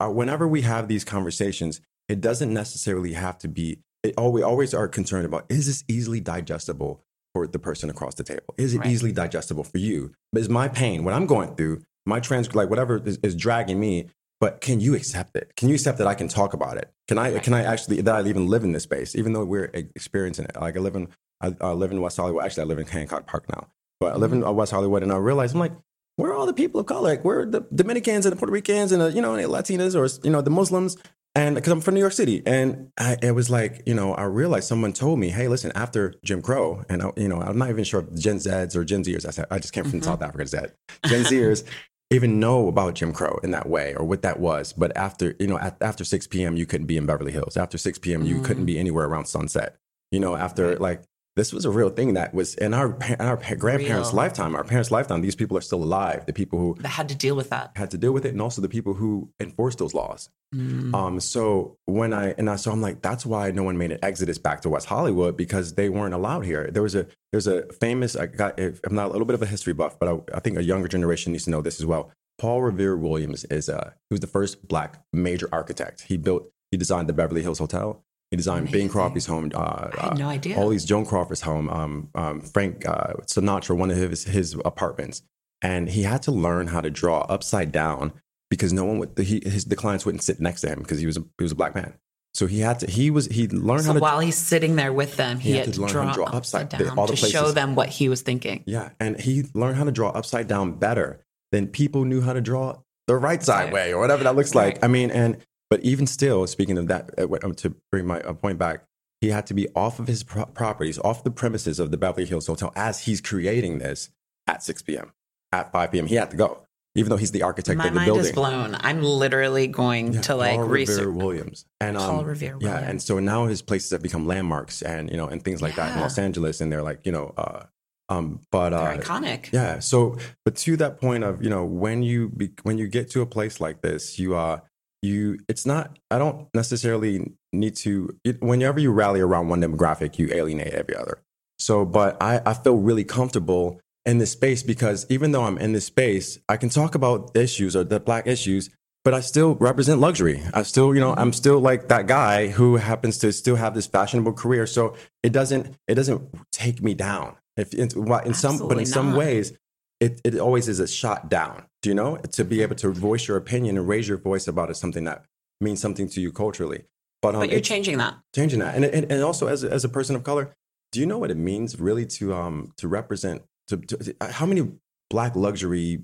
uh, whenever we have these conversations, it doesn't necessarily have to be. It, all we always are concerned about is this easily digestible for the person across the table? Is it Right. easily digestible for you? But is my pain, what I'm going through, my trans, like whatever is, is dragging me? But can you accept it? Can you accept that I can talk about it? Can I? Right. Can I actually that I even live in this space, even though we're experiencing it? Like I live in, I, I live in West Hollywood. Actually, I live in Hancock Park now, but I live in uh, West Hollywood, and I realize I'm like, where are all the people of color? Like, where are the Dominicans and the Puerto Ricans and the, you know, the Latinas or, you know, the Muslims? And because I'm from New York City. And I, it was like, you know, I realized someone told me, hey, listen, after Jim Crow, and, I, you know, I'm not even sure if Gen Zs or Gen Zers, I, said, I just came from Mhm. South Africa, Z. Gen Zers even know about Jim Crow in that way or what that was. But after, you know, at, after 6 p.m., you couldn't be in Beverly Hills. After 6 p.m., you Mm. couldn't be anywhere around sunset. You know, after like, this was a real thing that was in our, in our grandparents' Real. lifetime, our parents' lifetime. These people are still alive. The people who that had to deal with that had to deal with it, and also the people who enforced those laws. Mm. Um, so when I and I, so I'm like, that's why no one made an exodus back to West Hollywood because they weren't allowed here. There was a there's a famous I got if, I'm not a little bit of a history buff, but I, I think a younger generation needs to know this as well. Paul Revere Williams is uh he was the first black major architect. He built he designed the Beverly Hills Hotel. He designed Bing Amazing. Crosby's home. Uh, I had uh, no idea. all these Joan Crawford's home, um, um, Frank uh, Sinatra, one of his his apartments, and he had to learn how to draw upside down because no one would he, his the clients wouldn't sit next to him because he was a, he was a black man. So he had to he was he learned so how to while he's sitting there with them, he, He had, had to, learn draw, how to draw upside the- down all the to show them what he was thinking. yeah, and he learned how to draw upside down better than people knew how to draw the right side Right. way or whatever that looks like. I mean, and but even still, speaking of that, uh, to bring my uh, point back, he had to be off of his pro- properties, off the premises of the Beverly Hills Hotel as he's creating this at 6 p.m. At 5 p.m., he had to go, even though he's the architect My of the mind building. is blown. I'm literally going Yeah, to like Paul Revere research. Williams and um, Paul Revere yeah, and so now his places have become landmarks and you know and things like that in Los Angeles, and they're like you know, uh, um, but uh, iconic. yeah. So, but to that point of you know when you be, when you get to a place like this, you uh you it's not. I don't necessarily need to. It, whenever you rally around one demographic, you alienate every other. So, but I I feel really comfortable in this space because even though I'm in this space, I can talk about issues or the black issues. But I still represent luxury. I still, you know, I'm mm-hmm. still like that guy who happens to still have this fashionable career. So it doesn't, it doesn't take me down. If in, in some, but in some ways, it, it always is a shot down. Do you know to be able to voice your opinion and raise your voice about it, something that means something to you culturally. But, um, But you're changing that. changing that, and, and and also as a, as a person of color, do you know what it means really to um to represent to, to how many black luxury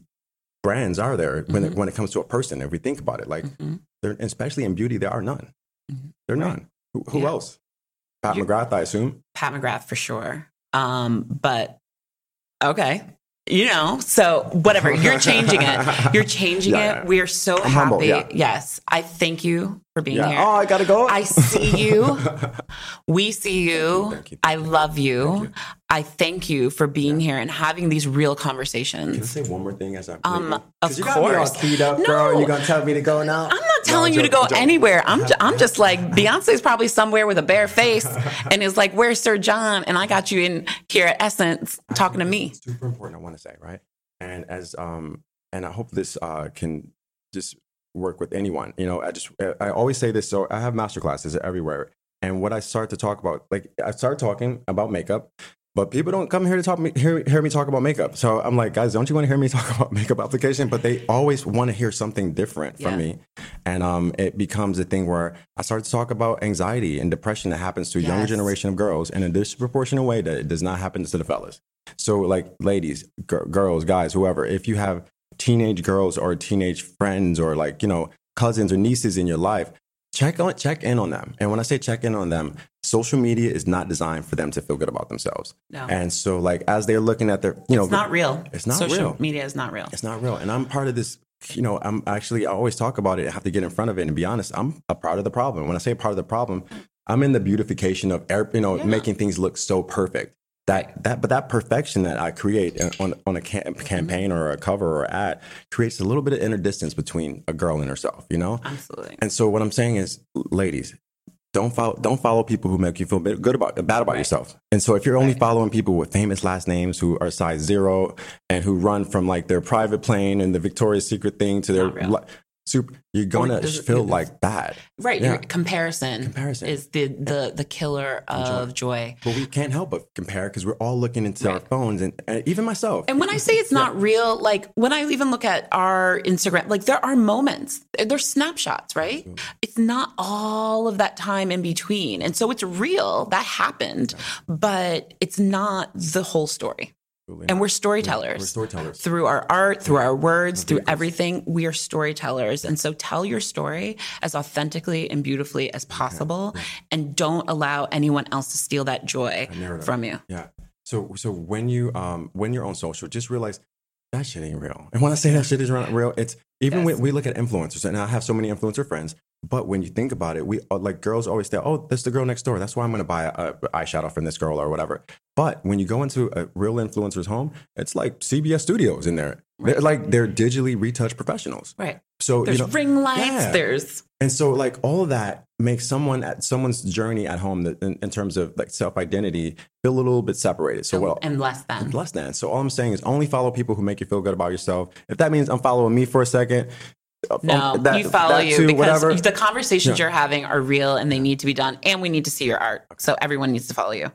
brands are there when it, Mhm. when it comes to a person? If we think about it, like Mhm. especially in beauty, there are none. Mhm. There are Right. none. Who, who Yeah. else? Pat You- McGrath, I assume. Pat McGrath for sure. Um, but okay. You know, so whatever. You're changing it. You're changing Yeah, it. We are so I'm happy. humble, yeah. Yes. I thank you for being Yeah. here. Oh, I gotta go. I see you. We see you. Thank you. I love you. Thank you. I thank you for being here and having these real conversations. Can I say one more thing as I'm Um, of you got me all course. keyed up, No. girl. You're gonna tell me to go now? I'm not telling No, you to go joke. anywhere. I'm, I ju- have- I'm just like Beyonce's probably somewhere with a bare face and is like, "Where's Sir John?" And I got you in here at Essence talking to me. super important i want to say right and as um and i hope this uh can just work with anyone you know i just i always say this so i have master classes everywhere and what i start to talk about like i start talking about makeup but people don't come here to talk me hear, hear me talk about makeup. So i'm like guys don't you want to hear me talk about makeup application? But they always want to hear something different from Yeah. me and um it becomes a thing where i start to talk about anxiety and depression that happens to a younger generation of girls in a disproportionate way that it does not happen to the fellas. So, like, ladies, gir- girls, guys, whoever, if you have teenage girls or teenage friends or like you know cousins or nieces in your life, check on check in on them. And when I say check in on them, social media is not designed for them to feel good about themselves. No. And so, like, as they're looking at their, you know, It's not real. It's not Social real. media is not real. it's not real. And I'm part of this. You know, I'm actually I always talk about it. I have to get in front of it and be honest. I'm a part of the problem. When I say part of the problem, I'm in the beautification of air- you know Yeah. making things look so perfect. That that but that perfection that I create on on a cam- Mm-hmm. campaign or a cover or ad creates a little bit of inner distance between a girl and herself, you know. Absolutely. And so what I'm saying is, ladies, don't follow don't follow people who make you feel good about bad about Right. yourself. And so if you're only Right. following people with famous last names who are size zero and who run from like their private plane and the Victoria's Secret thing to their li- super, you're gonna feel like bad. Right. Yeah. Your comparison, Comparison. is the the the killer of joy. But we can't help but compare because we're all looking into our phones and, and even myself. And when I say it's not real, like when I even look at our Instagram, like there are moments, there's snapshots, right? It's not all of that time in between. And so it's real, that happened, but it's not the whole story. And we're storytellers. We're storytellers. Through our art, through our words, through everything, we are storytellers. And so tell your story as authentically and beautifully as possible and don't allow anyone else to steal that joy from you. Yeah. So so when you um when you're on social, just realize that shit ain't real. And when I say that shit is not real, it's even Yes. when we look at influencers, and I have so many influencer friends. But when you think about it, we uh, like girls always say, "Oh, that's the girl next door. That's why I'm going to buy a, a eyeshadow from this girl or whatever." But when you go into a real influencer's home, it's like CBS Studios in there. They're like they're digitally retouched professionals. Right. So There's you know, ring lights, yeah. there's and so, like all of that makes someone at someone's journey at home, that in, in terms of like self identity, feel a little bit separated. So, oh, well, and less than. less than. So, all I'm saying is only follow people who make you feel good about yourself. If that means I'm following me for a second, No, um, that- you follow that you too, because whatever. the conversations Yeah. you're having are real and they need to be done, and we need to see your art. So everyone needs to follow you.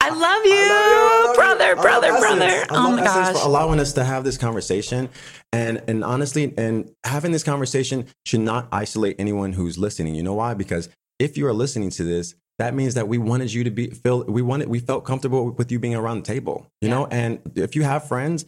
I love you, I love you. brother, I love brother, Essence. brother. I Oh love my Essence gosh. For allowing us to have this conversation, and and honestly, and having this conversation should not isolate anyone who's listening. You know why? Because if you are listening to this, that means that we wanted you to be feel we wanted we felt comfortable with you being around the table. You know, and if you have friends,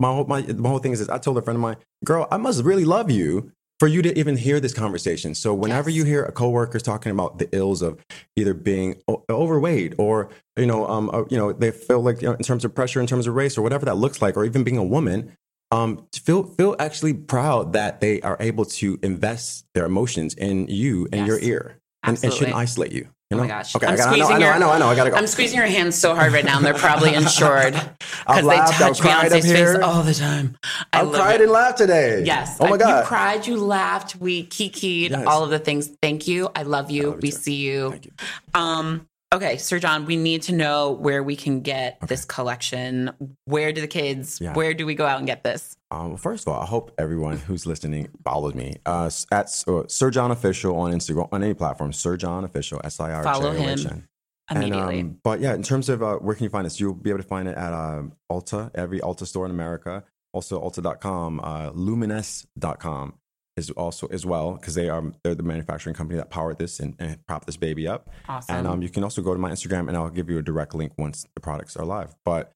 my whole my, my whole thing is this. I told a friend of mine, girl, I must really love you for you to even hear this conversation. So whenever Yes. you hear a coworkers talking about the ills of either being o- overweight or you know, um, uh, you know, they feel like you know, in terms of pressure, in terms of race, or whatever that looks like, or even being a woman, um, feel feel actually proud that they are able to invest their emotions in you and your ear, and, and shouldn't isolate you. You Oh my gosh. Okay, I'm I, gotta, I, know, I squeezing know, your- I know, I know, I gotta go. I'm squeezing your hands so hard right now, and they're probably insured because they touch Beyonce's face all the time. I I cried it. and laughed today. Yes. Oh my god. You cried, you laughed, we kikied, Yes. all of the things. Thank you. I love you. love we too. see you. Thank you. Um, okay, Sir John, we need to know where we can get this collection. Where do the kids, Yeah. where do we go out and get this? Um, first of all, I hope everyone who's listening follows me uh, at uh, Sir John Official on Instagram on any platform. Sir John Official, S I R J O Follow him Immediately. And, um, but yeah, in terms of uh, where can you find this, you'll be able to find it at um, Ulta, every Ulta store in America. Also, Ulta.com, uh, Luminess.com is also as well because they are they're the manufacturing company that powered this and, and prop this baby up. awesome. And um, you can also go to my Instagram and I'll give you a direct link once the products are live. But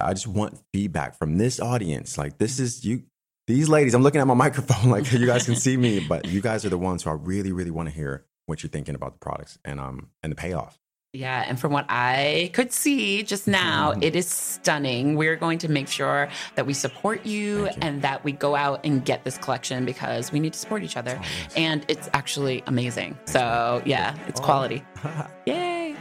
I just want feedback from this audience. Like this is you, these ladies. I'm looking at my microphone like you guys can see me, but you guys are the ones who I really, really want to hear what you're thinking about the products and um and the payoff. Yeah, and from what I could see just now, Mm-hmm. it is stunning. We're going to make sure that we support you, you. and that we go out and get this collection because we need to support each other. Oh, yes. And it's actually amazing. So, yeah, it's quality. Yay.